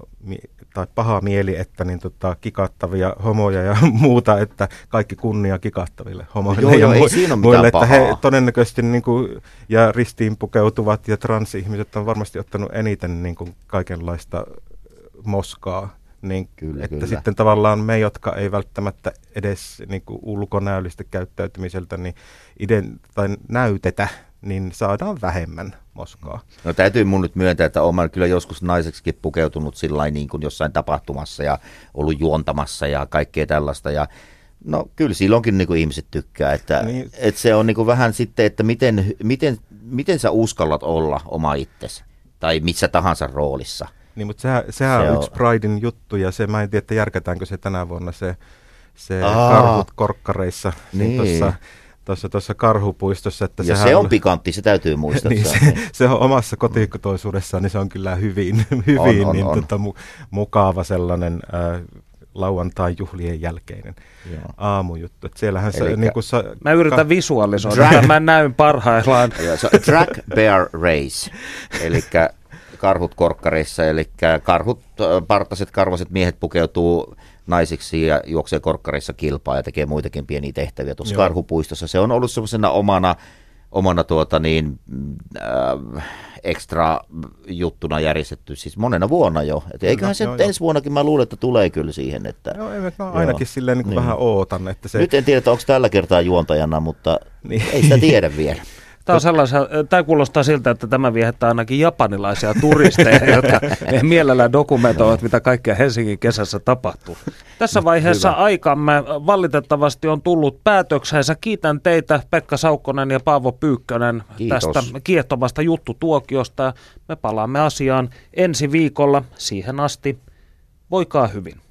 tai paha mieli, että niin tota, kikattavia homoja ja [laughs] muuta, että kaikki kunnia kikattaville homoille joo, ja joo, mu- ei siinä muille, että pahaa. he todennäköisesti niin kuin, ja ristiin pukeutuvat ja transihmiset on varmasti ottanut eniten niin kuin, kaikenlaista moskaa. Niin, Kyllä, että kyllä. sitten tavallaan me, jotka ei välttämättä edes niin kuin ulkonäöllistä käyttäytymiseltä niin iden, tai näytetä, niin saadaan vähemmän moskaa. No täytyy mun nyt myöntää, että olen kyllä joskus naiseksikin pukeutunut sillä niin kuin jossain tapahtumassa ja ollut juontamassa ja kaikkea tällaista. Ja no kyllä silloinkin niin kuin ihmiset tykkää, että, Niin. että se on niin kuin vähän sitten, että miten, miten, miten sä uskallat olla oma itsesi tai missä tahansa roolissa. Niin, mutta sehän, sehän Se on on- yksi Pridein juttu, ja se, mä en tiedä, että järkätäänkö se tänä vuonna se, se Aa. karhut korkkareissa niin. Niin. tuossa, tuossa, tuossa karhupuistossa. Että Ja se on pikantti, se täytyy [laughs] muistaa. niin, se, on- se on omassa kotikutoisuudessaan, niin se on kyllä hyvin, [laughs] hyvin On, on, niin, on. Tota, mu, mukava sellainen äh, lauantai-juhlien jälkeinen Joo. aamujuttu. Et siellähän se, Elikkä- niin kuin sa, Mä yritän ka- visualisoida, Drag- mä näyn parhaillaan. Se on Track Bear Race, eli karhut korkkareissa, eli karhut, partaset, karvaset miehet pukeutuu naisiksi ja juoksee korkkareissa kilpaa ja tekee muitakin pieniä tehtäviä tuossa Joo. karhupuistossa. Se on ollut semmoisena omana, omana tuota niin, äh, ekstra juttuna järjestetty siis monena vuonna jo. Et eiköhän se joo, nyt joo. ensi vuonnakin mä luulen, että tulee kyllä siihen. Että, Joo, ei, mä Joo. ainakin silleen niin kuin Niin. vähän ootan, että se... Nyt en tiedä, onko tällä kertaa juontajana, mutta Niin. ei sitä tiedä vielä. [laughs] Tämä, on sellaisia, tämä kuulostaa siltä, että tämä viehättää ainakin japanilaisia turisteja, [laughs] jotka mielellään dokumentoivat, mitä kaikkea Helsingin kesässä tapahtuu. Tässä vaiheessa Hyvä. aikamme valitettavasti on tullut päätöksensä. Kiitän teitä Pekka Saukkonen ja Paavo Pyykkönen Kiitos. tästä kiehtovasta juttutuokiosta. Me palaamme asiaan ensi viikolla. Siihen asti voikaa hyvin.